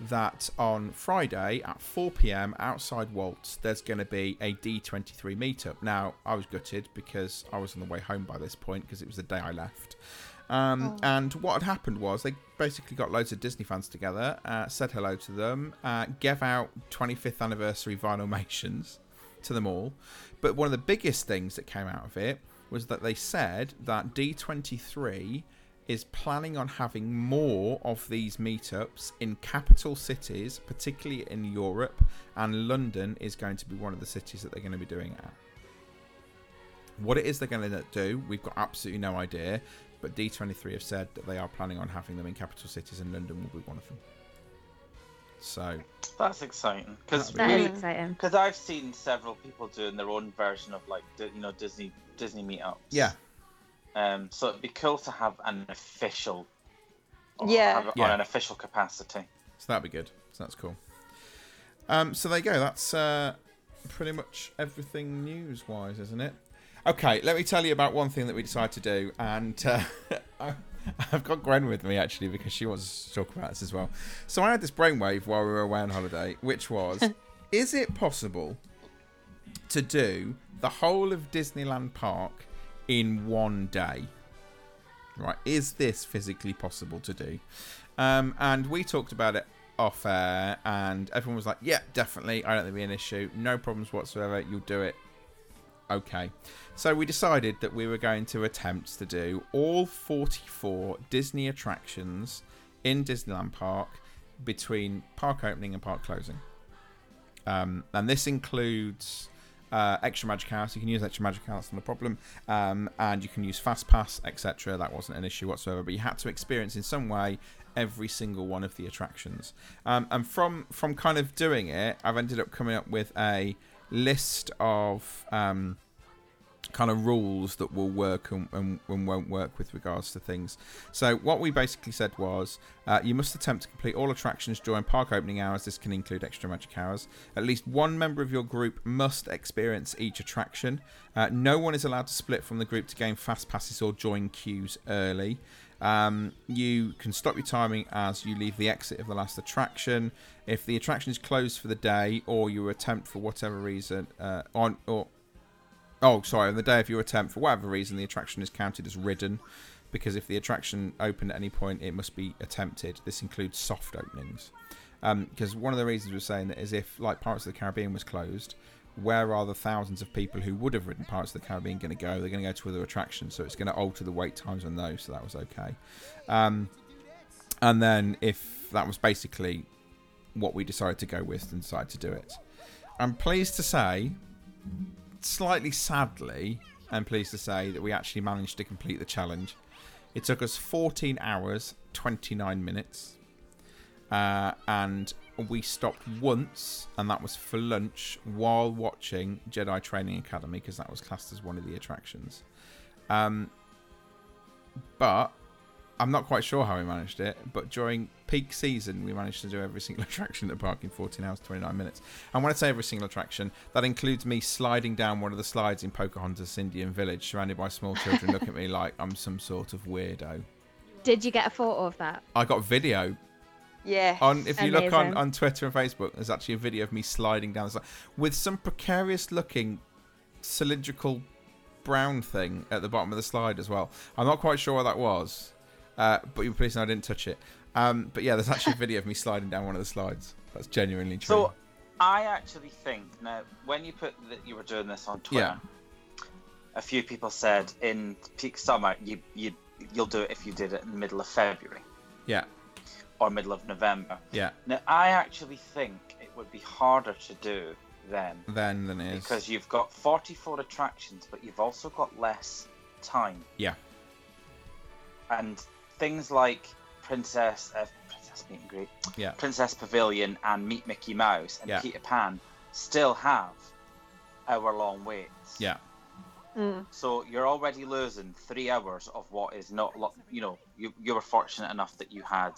that on Friday at 4 p.m. outside Walt's, there's going to be a D23 meetup." Now, I was gutted because I was on the way home by this point because it was the day I left. Um, And what had happened was they basically got loads of Disney fans together, uh, said hello to them, uh, gave out 25th anniversary vinylmations to them all. But one of the biggest things that came out of it was that they said that D23 is planning on having more of these meetups in capital cities, particularly in Europe, and London is going to be one of the cities that they're going to be doing it at. What it is they're going to do, we've got absolutely no idea, but D23 have said that they are planning on having them in capital cities, and London will be one of them. So, That's exciting because That'd That is Mm. exciting. because I've seen several people doing their own version of like you know Disney Disney meetups. yeah, Um. So it'd be cool to have an official. Yeah. have Yeah. On an official capacity. So that'd be good. So that's cool. Um, so there you go. That's uh, pretty much everything news wise, isn't it? Okay, let me tell you about one thing that we decided to do, and uh, I've got Gwen with me actually because she wants to talk about this as well. So I had this brainwave while we were away on holiday, which was: Is it possible to do the whole of Disneyland Park in one day? Right? Is this physically possible to do? Um, and we talked about it off air, and everyone was like, "Yeah, definitely. I don't think it'll be an issue. No problems whatsoever. You'll do it." Okay. So we decided that we were going to attempt to do all 44 Disney attractions in Disneyland Park between park opening and park closing. Um, and this includes uh, extra magic house. You can use extra magic house, not a problem. Um, and you can use fast pass, etc. That wasn't an issue whatsoever. But you had to experience in some way every single one of the attractions. Um, and from from kind of doing it, I've ended up coming up with a list of um, kind of rules that will work and, and, and won't work with regards to things. So what we basically said was uh, you must attempt to complete all attractions during park opening hours. This can include extra magic hours. At least one member of your group must experience each attraction. Uh, no one is allowed to split from the group to gain fast passes or join queues early. Um, you can stop your timing as you leave the exit of the last attraction. If the attraction is closed for the day, or you attempt for whatever reason uh, on or Oh, sorry. On the day of your attempt, for whatever reason, the attraction is counted as ridden, because if the attraction opened at any point, it must be attempted. This includes soft openings. Because one of the reasons we're saying that is if, like Pirates of the Caribbean was closed, where are the thousands of people who would have ridden Pirates of the Caribbean going to go? They're going to go to other attractions, so it's going to alter the wait times on those. So that was okay. Um, and then if that was basically what we decided to go with and decided to do it. I'm pleased to say slightly sadly, I'm pleased to say that we actually managed to complete the challenge. It took us 14 hours, 29 minutes, uh, and we stopped once, and that was for lunch while watching Jedi Training Academy because that was classed as one of the attractions. Um, but I'm not quite sure how we managed it, but during peak season, we managed to do every single attraction at the park in 14 hours, 29 minutes. And when I say every single attraction, that includes me sliding down one of the slides in Pocahontas Indian Village, surrounded by small children look at me like I'm some sort of weirdo. Did you get a photo of that? I got video Yeah. on. If you look on, on Twitter and Facebook, there's actually a video of me sliding down the slide with some precarious looking cylindrical brown thing at the bottom of the slide as well. I'm not quite sure what that was, uh, but you're pleased I didn't touch it. Um, but yeah, there's actually a video of me sliding down one of the slides. That's genuinely true. So I actually think now when you put that you were doing this on Twitter, a few people said in peak summer you you you'll do it if you did it in the middle of February yeah, or middle of November. yeah. Now I actually think it would be harder to do then Then than it is. because you've got 44 attractions, but you've also got less time. Yeah. And things like Princess uh, Princess Meet and Greet, Yeah. Princess Pavilion, and Meet Mickey Mouse and Yeah. Peter Pan still have hour-long waits. Yeah. So you're already losing three hours of what is not, lo- you know, you you were fortunate enough that you had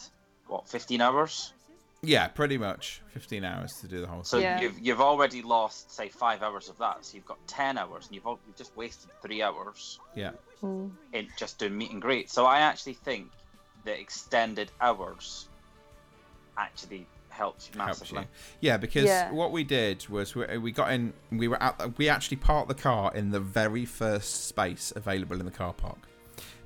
what 15 hours. Yeah, pretty much 15 hours to do the whole So thing. Yeah. you've you've already lost say five hours of that. So you've got 10 hours, and you've, al- you've just wasted three hours Yeah. Mm. in just doing meet and greet. So I actually think the extended hours actually helps you helps massively. Yeah, because Yeah. what we did was we, we got in. We were at. We actually parked the car in the very first space available in the car park.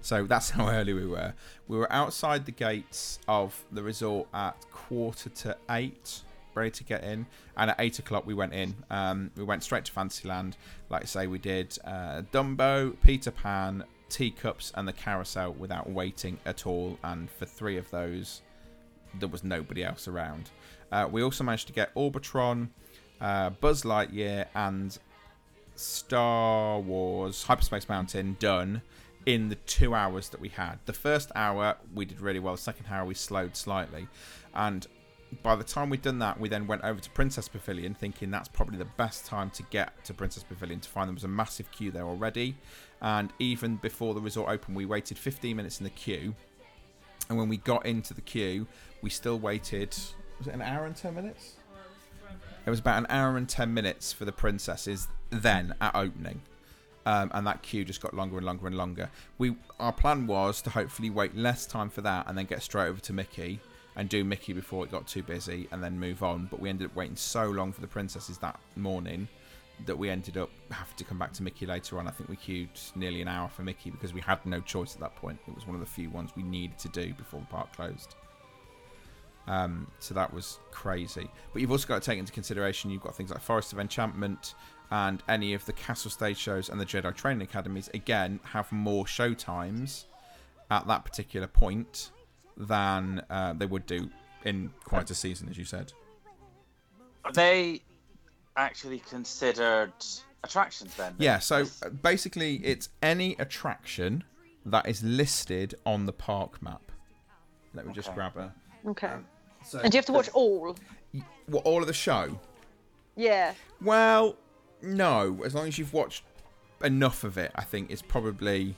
So that's how early we were. We were outside the gates of the resort at quarter to eight, ready to get in. And at eight o'clock we went in. Um, we went straight to Fantasyland. Like I say, we did uh, Dumbo, Peter Pan, Teacups, and the Carousel without waiting at all. And for three of those, there was nobody else around. Uh, we also managed to get Orbitron, uh, Buzz Lightyear, and Star Wars Hyperspace Mountain done in the two hours that we had. The first hour we did really well. The second hour we slowed slightly, and by the time we'd done that, we then went over to Princess Pavilion, thinking that's probably the best time to get to Princess Pavilion to find there was a massive queue there already. And even before the resort opened, we waited 15 minutes in the queue. And when we got into the queue, we still waited. Was it an hour and 10 minutes? It was about an hour and 10 minutes for the princesses then at opening. Um, and that queue just got longer and longer and longer. We Our plan was to hopefully wait less time for that and then get straight over to Mickey and do Mickey before it got too busy and then move on. But we ended up waiting so long for the princesses that morning that we ended up having to come back to Mickey later on. I think we queued nearly an hour for Mickey because we had no choice at that point. It was one of the few ones we needed to do before the park closed. Um, so that was crazy. But you've also got to take into consideration you've got things like Forest of Enchantment and any of the Castle Stage shows and the Jedi Training Academies. Again, have more show times at that particular point than uh, they would do in quite a season, as you said. Are they actually considered attractions then? Yeah, so uh, basically, it's any attraction that is listed on the park map. Let me just grab a. Okay. So, and do you have to watch all? what, all of the show? Yeah. Well, no. As long as you've watched enough of it, I think is probably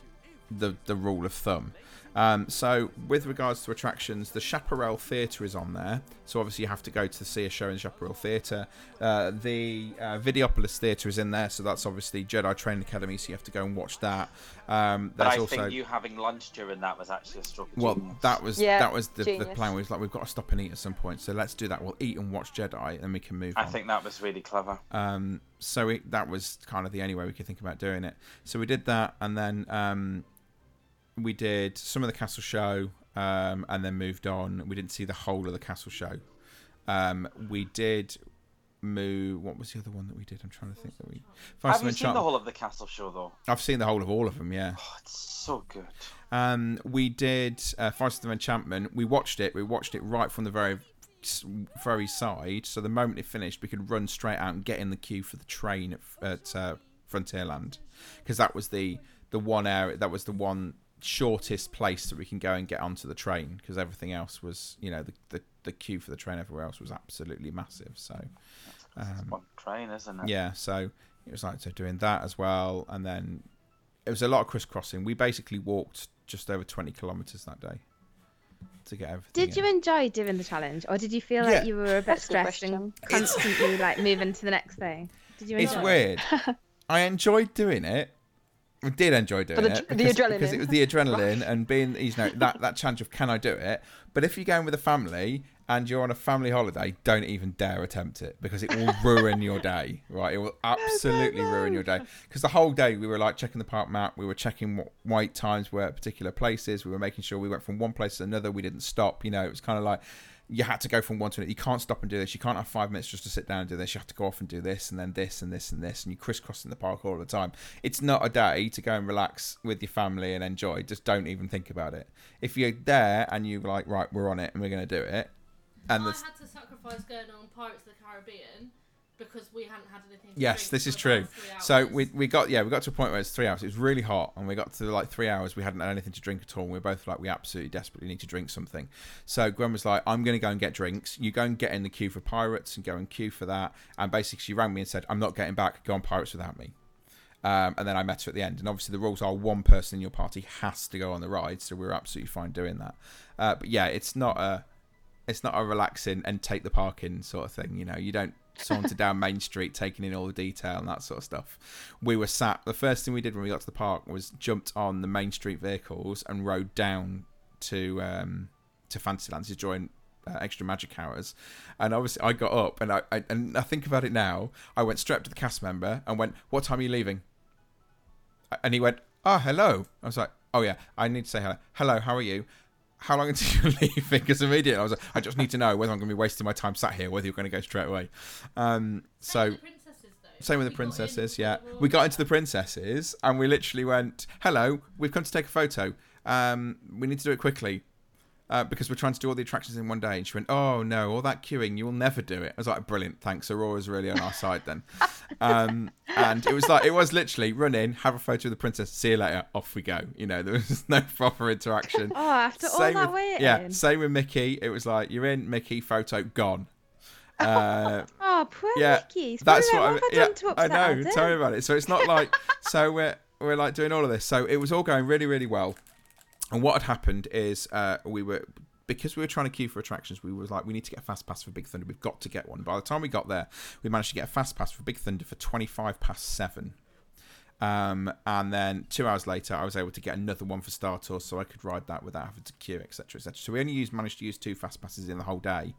the the rule of thumb. Um, so, with regards to attractions, the Chaparral Theatre is on there. So, obviously, you have to go to see a show in the Chaparral Theatre. Uh, the uh, Videopolis Theatre is in there, so that's obviously Jedi Training Academy. So, you have to go and watch that. Um, But I also think you having lunch during that was actually a stroke. well, genius. that was Yeah, that was the, the genius. plan. Was like we've got to stop and eat at some point, so let's do that. We'll eat and watch Jedi, and we can move. I on. think that was really clever. Um, so it, that was kind of the only way we could think about doing it. So we did that, and then um, we did some of the castle show, um, and then moved on. We didn't see the whole of the castle show. Um, we did move. What was the other one that we did? I'm trying to think that we. Have you seen the whole of the castle show though? I've seen the whole of all of them. Yeah. Oh, it's so good. Um, we did uh, Forest of Enchantment. We watched it. We watched it right from the very, very side. So the moment it finished, we could run straight out and get in the queue for the train at, at uh, Frontierland, because that was the the one area. That was the one shortest place that we can go and get onto the train. Because everything else was, you know, the, the the queue for the train everywhere else was absolutely massive. So It's um, one train, isn't it? yeah, so it was like so doing that as well, and then it was a lot of crisscrossing. We basically walked just over twenty kilometers that day to get everything. Did you enjoy doing the challenge, or did you feel Yeah. like you were a bit That's a good stressed and constantly like moving to the next thing? Did you It's it? weird. I enjoyed doing it. I did enjoy doing the- it the because, adrenaline. because it was the adrenaline and being you know that that challenge of can I do it. But if you're going with a family and you're on a family holiday, don't even dare attempt it because it will ruin your day. Right, it will absolutely ruin your day. Because the whole day we were like checking the park map, we were checking what wait times were at particular places. We were making sure we went from one place to another. We didn't stop. You know, it was kind of like you had to go from one to another. You can't stop and do this. You can't have five minutes just to sit down and do this. You have to go off and do this and then this and this and this. And you crisscross in the park all the time. It's not a day to go and relax with your family and enjoy. Just don't even think about it. If you're there and you're like, right, we're on it and we're going to do it. And I had to sacrifice going on Pirates of the Caribbean because we hadn't had anything. To Yes, this is true. So we we got yeah we got to a point where it's three hours. It was really hot, and we got to like three hours. We hadn't had anything to drink at all. And we were both like, we absolutely desperately need to drink something. So Gwen was like, I'm going to go and get drinks. You go and get in the queue for pirates and go and queue for that. And basically, she rang me and said, I'm not getting back. Go on pirates without me. Um, and then I met her at the end. And obviously, the rules are one person in your party has to go on the ride. So we were absolutely fine doing that. Uh, but yeah, it's not a it's not a relaxing and take the park in sort of thing. You know, you don't saunter down Main Street taking in all the detail and that sort of stuff. We were sat. The first thing we did when we got to the park was jumped on the Main Street vehicles and rode down to um, to Fantasyland to join uh, Extra Magic Hours. And obviously, I got up and I, I and I think about it now. I went straight up to the cast member and went, "What time are you leaving?" And he went, "Oh, hello." I was like, "Oh yeah, I need to say hello. Hello, how are you?" How long until you're leaving? Because immediately I was like, I just need to know whether I'm going to be wasting my time sat here, whether you're going to go straight away. Um, so Same with the princesses, though. same with the We got in princesses, yeah. We got into the princesses and we literally went, "Hello, we've come to take a photo. Um, we need to do it quickly uh, because we're trying to do all the attractions in one day." And she went, "Oh no, all that queuing, you will never do it." I was like, "Brilliant, thanks. Aurora's really on our side then." Um, and it was like it was literally run in, have a photo of the princess, see you later, off we go. You know, there was no proper interaction. Oh, after all Same that with- waiting. Yeah, same with Mickey. It was like you're in Mickey photo gone. Uh, Oh, poor yeah, Mickey. that's what, I, what I yeah, I know. Adam? Tell me about it. So it's not like so we're we're like doing all of this. So it was all going really really well. And what had happened is uh, we were because we were trying to queue for attractions. We was like we need to get a fast pass for Big Thunder. We've got to get one. By the time we got there, we managed to get a fast pass for Big Thunder for twenty five past seven. Um, and then two hours later, I was able to get another one for Star Tours, so I could ride that without having to queue, etc., etc. So we only used managed to use two fast passes in the whole day,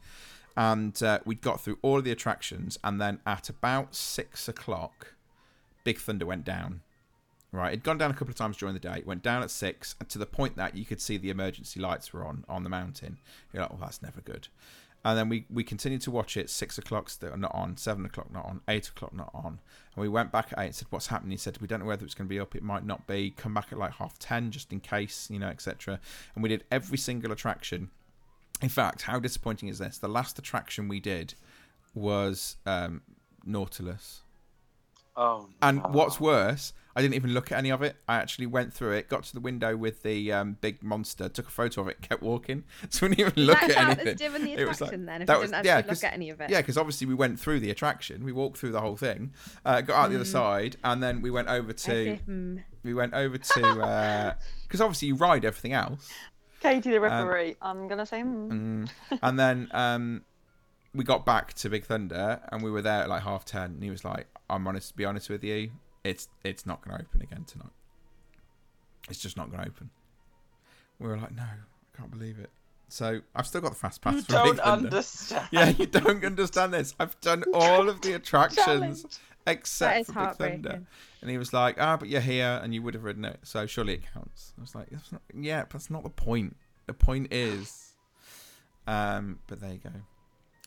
and uh, we got through all of the attractions. And then at about six o'clock, Big Thunder went down. Right, it'd gone down a couple of times during the day. It went down at six, and to the point that you could see the emergency lights were on on the mountain. You're like, well, that's never good. And then we, we continued to watch it. Six o'clock still not on. Seven o'clock not on. Eight o'clock not on. And we went back at eight and said, "What's happening?" He said, "We don't know whether it's going to be up. It might not be. Come back at like half ten, just in case, you know, etc." And we did every single attraction. In fact, how disappointing is this? The last attraction we did was um, Nautilus. Oh, And what's worse, I didn't even look at any of it. I actually went through it, got to the window with the um, big monster, took a photo of it, kept walking. So we didn't even look that at anything. as doing the It was attraction like- then, if that you was- didn't yeah, look at any of it. Yeah, because obviously we went through the attraction, we walked through the whole thing, uh, got out the other side, and then we went over to mm, we went over to because obviously you ride everything else, Katie the referee. I'm gonna say. mm. Mm. and then um, we got back to Big Thunder, and we were there at like half ten, and he was like, "I'm honest, to be honest with you, it's it's not going to open again tonight. It's just not going to open." We were like, "No, I can't believe it." So I've still got the fast pass You for Big don't Thunder. understand. Yeah, you don't understand this. I've done all of the attractions Challenge. except That is for Big Thunder. And he was like, "Ah, but you're here, and you would have ridden it, so surely it counts." I was like, that's not, "Yeah, but that's not the point. The point is." Um, but there you go.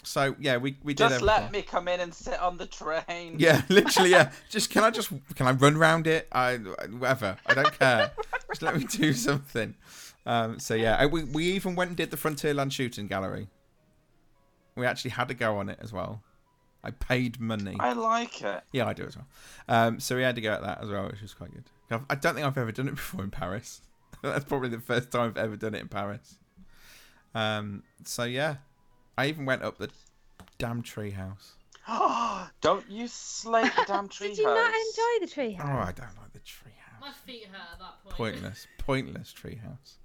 So yeah, we we did Just let me come in and sit on the train. Yeah, literally. Yeah, just can I just can I run around it? I whatever. I don't care. just let me do something. Um, so yeah, we we even went and did the Frontierland shooting gallery. We actually had to go on it as well. I paid money. I like it. Yeah, I do as well. Um, so we had to go at that as well, which was quite good. I've- I don't think I've ever done it before in Paris. That's probably the first time I've ever done it in Paris. Um, so yeah, I even went up the damn treehouse. Don't you slate the damn treehouse. Did you not enjoy the tree Oh, house? I don't like the treehouse. My feet hurt at that point. Pointless, pointless treehouse.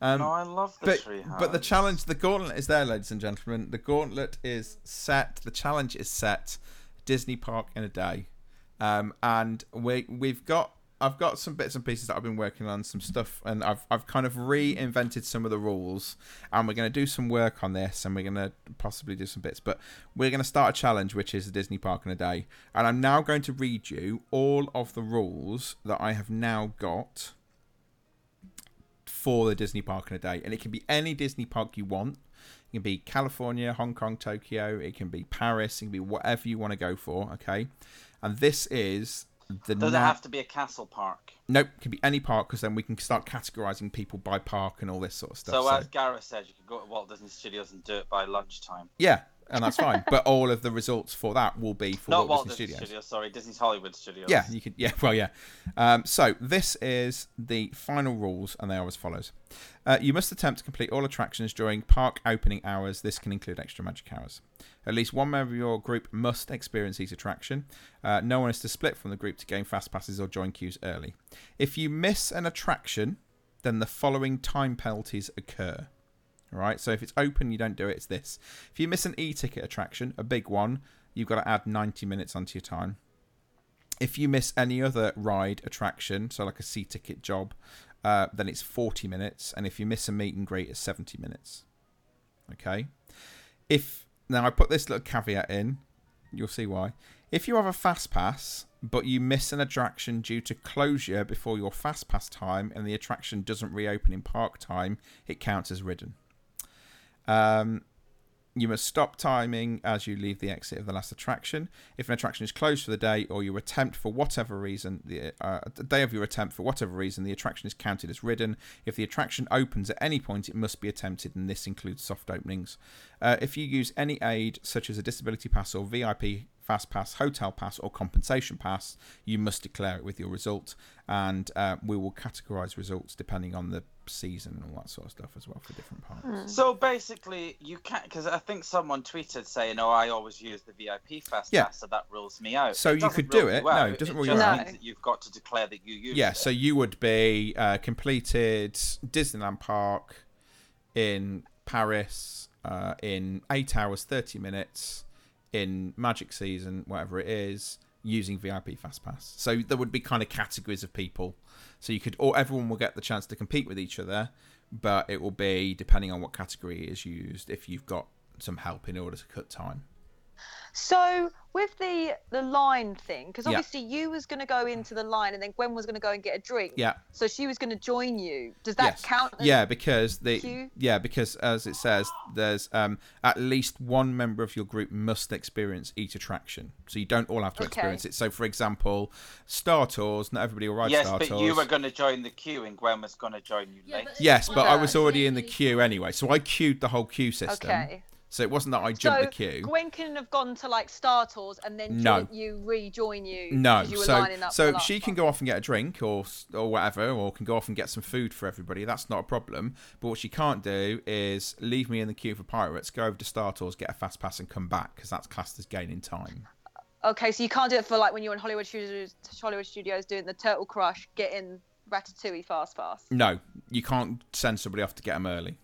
Um, No, I love the but treehouse. but the challenge, the gauntlet is there, ladies and gentlemen. The gauntlet is set. The challenge is set. Disney Park in a day, um, and we we've got. I've got some bits and pieces that I've been working on, some stuff, and I've I've kind of reinvented some of the rules, and we're going to do some work on this, and we're going to possibly do some bits, but we're going to start a challenge, which is the Disney Park in a day, and I'm now going to read you all of the rules that I have now got for the Disney park in a day. And it can be any Disney park you want. It can be California, Hong Kong, Tokyo. It can be Paris. It can be whatever you want to go for. Okay. And this is the. Does it na- have to be a castle park? Nope. It can be any park because then we can start categorizing people by park and all this sort of stuff. So, So, as Gareth said, you could go to Walt Disney Studios and do it by lunchtime. yeah, and that's fine. but all of the results for that will be for Not Walt, Disney, Studios. Studios, sorry, Disney's Hollywood Studios. Yeah, you could. Yeah, well, yeah. Um, so this is the final rules, and they are as follows: uh, You must attempt to complete all attractions during park opening hours. This can include extra magic hours. At least one member of your group must experience each attraction. Uh, no one is to split from the group to gain fast passes or join queues early. If you miss an attraction, then the following time penalties occur. Right, so if it's open, you don't do it. It's this. If you miss an e-ticket attraction, a big one, you've got to add 90 minutes onto your time. If you miss any other ride attraction, so like a C ticket job, uh, then it's 40 minutes. And if you miss a meet and greet, it's 70 minutes. Okay. If now I put this little caveat in, you'll see why. If you have a fast pass, but you miss an attraction due to closure before your fast pass time and the attraction doesn't reopen in park time, it counts as ridden. Um, you must stop timing as you leave the exit of the last attraction. If an attraction is closed for the day or you attempt for whatever reason, the, uh, the day of your attempt for whatever reason, the attraction is counted as ridden. If the attraction opens at any point, it must be attempted, and this includes soft openings. Uh, if you use any aid, such as a disability pass or VIP fast pass, hotel pass, or compensation pass, you must declare it with your result, and uh, we will categorize results depending on the season and all that sort of stuff as well for different parks. So basically, you can't because I think someone tweeted saying, "Oh, I always use the VIP fast Yeah. pass, so that rules me out." So It you could do it. you out, No, it doesn't rule just you out. means that you've got to declare that you use Yeah, it. so you would be uh, completed Disneyland Park in Paris uh, in eight hours, 30 minutes in Magic Season, whatever it is, using VIP Fast Pass. So there would be kind of categories of people. So you could, or everyone will get the chance to compete with each other, but it will be depending on what category is used if you've got some help in order to cut time. So with the the line thing, because Yeah. obviously you was going to go into the line, and then Gwen was going to go and get a drink. Yeah. So she was going to join you. Does that yes. count? As... Yeah, because the queue? yeah because as it says, there's um at least one member of your group must experience each attraction, so you don't all have to Okay. experience it. So, for example, Star Tours, not everybody will ride yes, Star but you were going to join the queue, and Gwen was going to join you Yeah, later. but Yes, but I was already in the queue anyway, so I queued the whole queue system. Okay. So it wasn't that I jumped So the queue. Gwen couldn't have gone to like Star Tours and then No. you rejoin you. No, you were so lining up so she can go off and get a drink or or whatever, or can go off and get some food for everybody. That's not a problem. But what she can't do is leave me in the queue for pirates, go over to Star Tours, get a fast pass, and come back because that's classed as gaining time. Okay, so you can't do it for like when you're in Hollywood Studios, Hollywood Studios doing the Turtle Crush, getting Ratatouille fast fast. No, you can't send somebody off to get them early.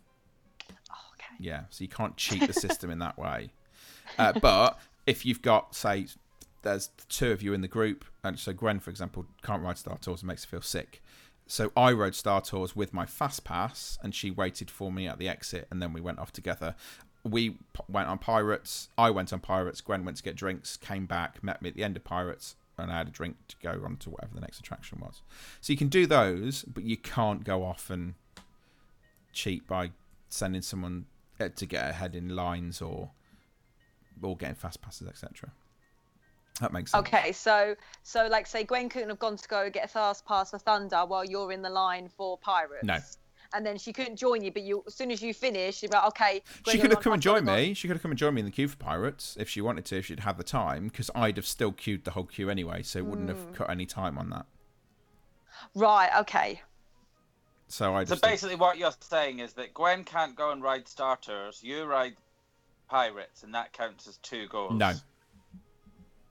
Yeah, so you can't cheat the system in that way. Uh, but if you've got, say, there's two of you in the group, and so Gwen, for example, can't ride Star Tours and makes her feel sick. So I rode Star Tours with my fast pass, and she waited for me at the exit, and then we went off together. We p- went on Pirates. I went on Pirates. Gwen went to get drinks, came back, met me at the end of Pirates, and I had a drink to go on to whatever the next attraction was. So you can do those, but you can't go off and cheat by sending someone to get ahead in lines or or getting fast passes, etc. That makes sense. Okay, so so like say Gwen couldn't have gone to go get a fast pass for Thunder while you're in the line for Pirates. No. And then she couldn't join you, but you as soon as you finish, you're like, okay. Gwen, She could have come and joined me. She could have come and joined me in the queue for Pirates if she wanted to, if she'd had the time, because I'd have still queued the whole queue anyway, so it wouldn't Hmm. have cut any time on that. Right. Okay. So I So just basically, what you're saying is that Gwen can't go and ride Star Tours. You ride pirates, and that counts as two goals. no,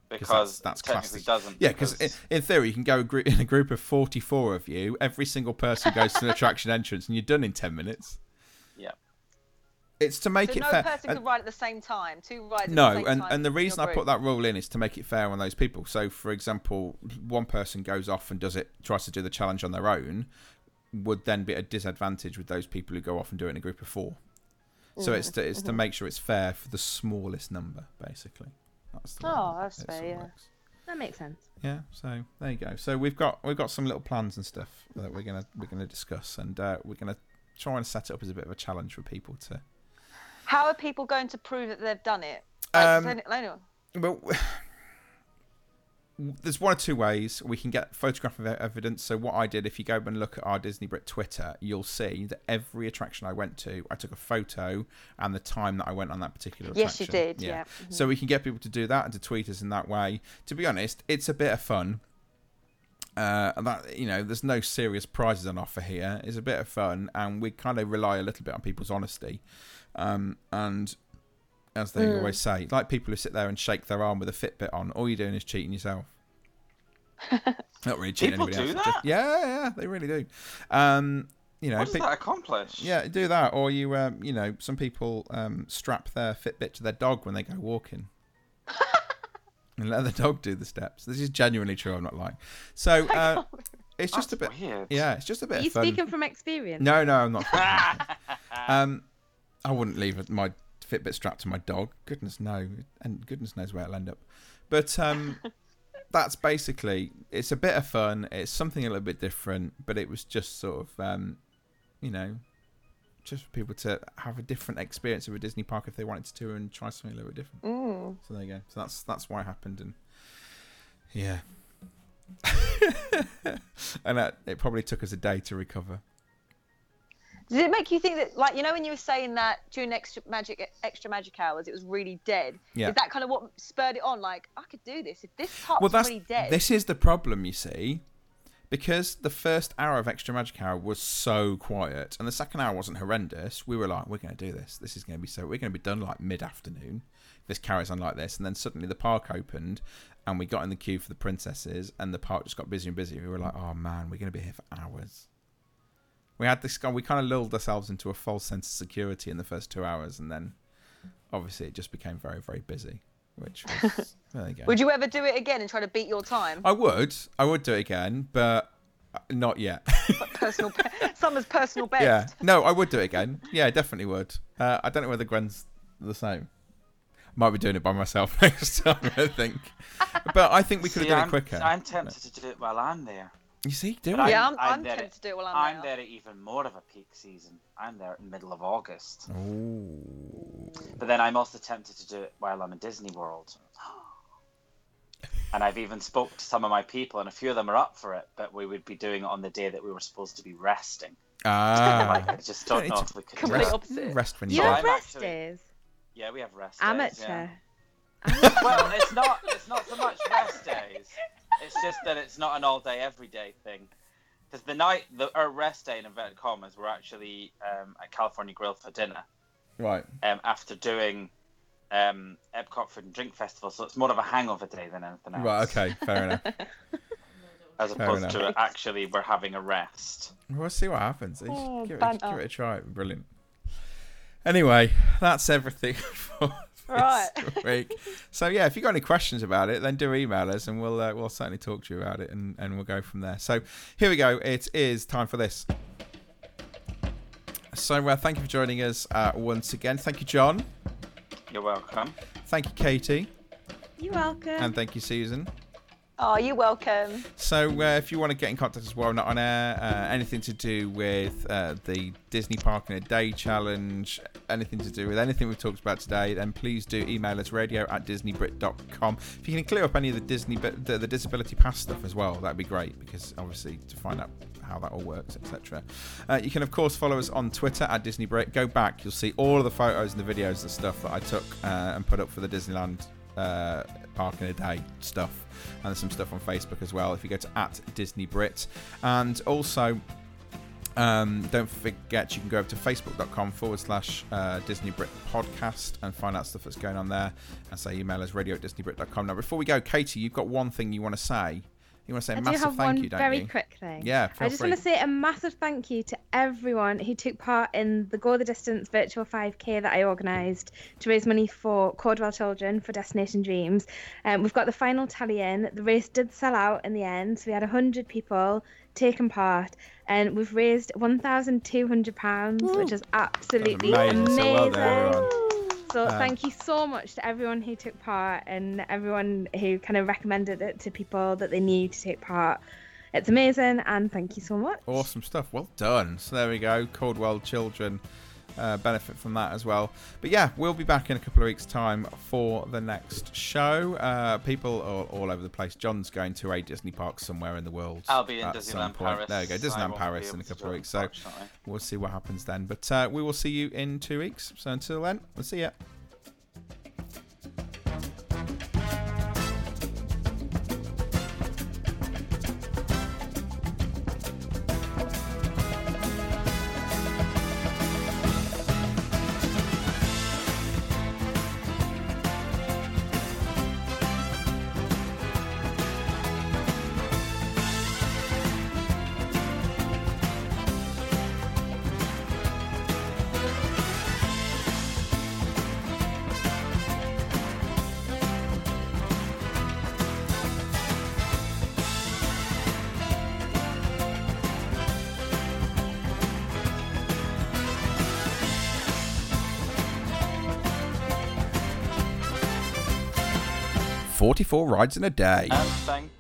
because that's- that's technically classed doesn't. yeah, because in, in theory you can go a group, in a group of forty-four of you. Every single person goes to an attraction entrance, and you're done in ten minutes. yeah. It's to make So it no fair. person and- could ride at the same time. Two rides. at the No, same and, time and the reason your I put that rule in is to make it fair on those people. So, for example, one person goes off and does it, tries to do the challenge on their own, would then be at a disadvantage with those people who go off and do it in a group of four. So it's to it's to Mm-hmm. make sure it's fair for the smallest number, basically. That's the Oh, that's fair, yeah. works. That makes sense. Yeah, so there you go. So we've got we've got some little plans and stuff that we're gonna we're gonna discuss, and uh, we're gonna try and set it up as a bit of a challenge for people to How are people going to prove that they've done it? Like, Um, does anyone- Well, there's one or two ways we can get photographic evidence. So what I did, if you go and look at our Disney Brit Twitter, you'll see that every attraction I went to, I took a photo and the time that I went on that particular Yes, you attraction. did, yeah. Mhm. So we can get people to do that and to tweet us in that way. To be honest, it's a bit of fun. Uh, and that you know, there's no serious prizes on offer here. It's a bit of fun, and we kind of rely a little bit on people's honesty. Um, and as they Mm. always say, like people who sit there and shake their arm with a Fitbit on, all you're doing is cheating yourself. Not really cheating People anybody do else. that? Just, yeah, yeah, they really do. Um, you know, What does pe- that accomplish? yeah, do that, or you, um, you know, some people um, strap their Fitbit to their dog when they go walking, and let the dog do the steps. This is genuinely true. I'm not lying. So uh, it's just a bit, weird. yeah, it's just a bit Are you of fun. speaking from experience? No, no, I'm not. um, I wouldn't leave my Fitbit strapped to my dog. Goodness no, and goodness knows where it'll end up. But um, that's basically it's a bit of fun. It's something a little bit different, but it was just sort of um, you know, just for people to have a different experience of a Disney park if they wanted to and try something a little bit different. Mm. So there you go. So that's that's why it happened, and yeah. and uh, it probably took us a day to recover. Did it make you think that, like, you know, when you were saying that during extra magic, extra magic hours, it was really dead? Yeah. Is that kind of what spurred it on? Like, I could do this if this part well, was that's really dead. this is the problem. You see, because the first hour of Extra Magic Hour was so quiet, and the second hour wasn't horrendous. We were like, we're going to do this. This is going to be so. We're going to be done like mid afternoon. This carries on like this, and then suddenly the park opened, and we got in the queue for the princesses, and the park just got busier and busier. We were like, oh man, we're going to be here for hours. We had this. We kind of lulled ourselves into a false sense of security in the first two hours, and then obviously it just became very, very busy. Which was, there you go. Would you ever do it again and try to beat your time? I would. I would do it again, but uh, not yet. personal, pe- Summer's personal best. yeah. No, I would do it again. Yeah, definitely would. Uh, I don't know whether Gwen's the same. Might be doing it by myself next time, I think. But I think we could have done I'm, it quicker. I'm tempted to do it while I'm there. You see, do it. Yeah, I'm, I'm I'm, there tempted at- to do it while I'm, I'm there. there at even more of a peak season. I'm there in the middle of August. Ooh. But then I'm also tempted to do it while I'm in Disney World. And I've even spoke to some of my people, and a few of them are up for it. But we would be doing it on the day that we were supposed to be resting. Ah. Like, I just don't know if we could. complete do it. opposite. Rest when you You So have rest actually- days. Yeah, we have rest. days, Amateur. yeah. well, it's not. It's not so much rest days. It's just that it's not an all day, every day thing. Because the night, the our rest day in inverted commas, we're actually um, at California Grill for dinner Right. um, after doing um, Epcot Food and Drink Festival. So it's more of a hangover day than anything else. Right. Okay. Fair enough. As Fair opposed enough. to actually we're having a rest. We'll see what happens. Just Oh, give, it, give it a try. Brilliant. Anyway, that's everything for Right. this week. So yeah, if you've got any questions about it, then do email us, and we'll uh, we'll certainly talk to you about it, and, and we'll go from there. So here we go. It is time for this. So uh, thank you for joining us uh, once again. Thank you, John. You're welcome. Thank you, Katie, You're welcome. and thank you, Susan. Oh, you're welcome. So, uh, if you want to get in contact as well, not on air, uh, anything to do with uh, the Disney Park in a Day challenge, anything to do with anything we've talked about today, then please do email us radio at disneybrit.com. If you can clear up any of the Disney the, the Disability Pass stuff as well, that'd be great because obviously to find out how that all works, etc. Uh, you can of course follow us on Twitter at Disney Brit. Go back, you'll see all of the photos and the videos and stuff that I took uh, and put up for the Disneyland uh, Park in a Day stuff. And there's some stuff on Facebook as well if you go to at Disney Brit. And also, um, don't forget you can go over to facebook.com forward slash uh, Disney Brit podcast and find out stuff that's going on there. And say email us radio at disneybrit.com. Now, before we go, Katie, you've got one thing you want to say. You want to say a I massive thank you, don't very you? quick thing. Yeah, I just free. want to say a massive thank you to everyone who took part in the Go the Distance virtual 5K that I organised to raise money for Caudwell Children for Destination Dreams. Um, we've got the final tally in. The race did sell out in the end, so we had 100 people taking part, and we've raised £1,200, which is absolutely amazing. amazing. So well. So Uh, thank you so much to everyone who took part and everyone who kind of recommended it to people that they knew to take part. It's amazing and thank you so much. Awesome stuff. Well done. So there we go. Caudwell Children uh, benefit from that as well. But yeah, we'll be back in a couple of weeks' time for the next show. Uh, people are all over the place. John's going to a Disney park somewhere in the world. I'll be in Disneyland Paris. There you go, Disneyland Paris in a couple of weeks. So we'll see what happens then. But uh, we will see you in two weeks. So until then, we'll see you. Four rides in a day. And thank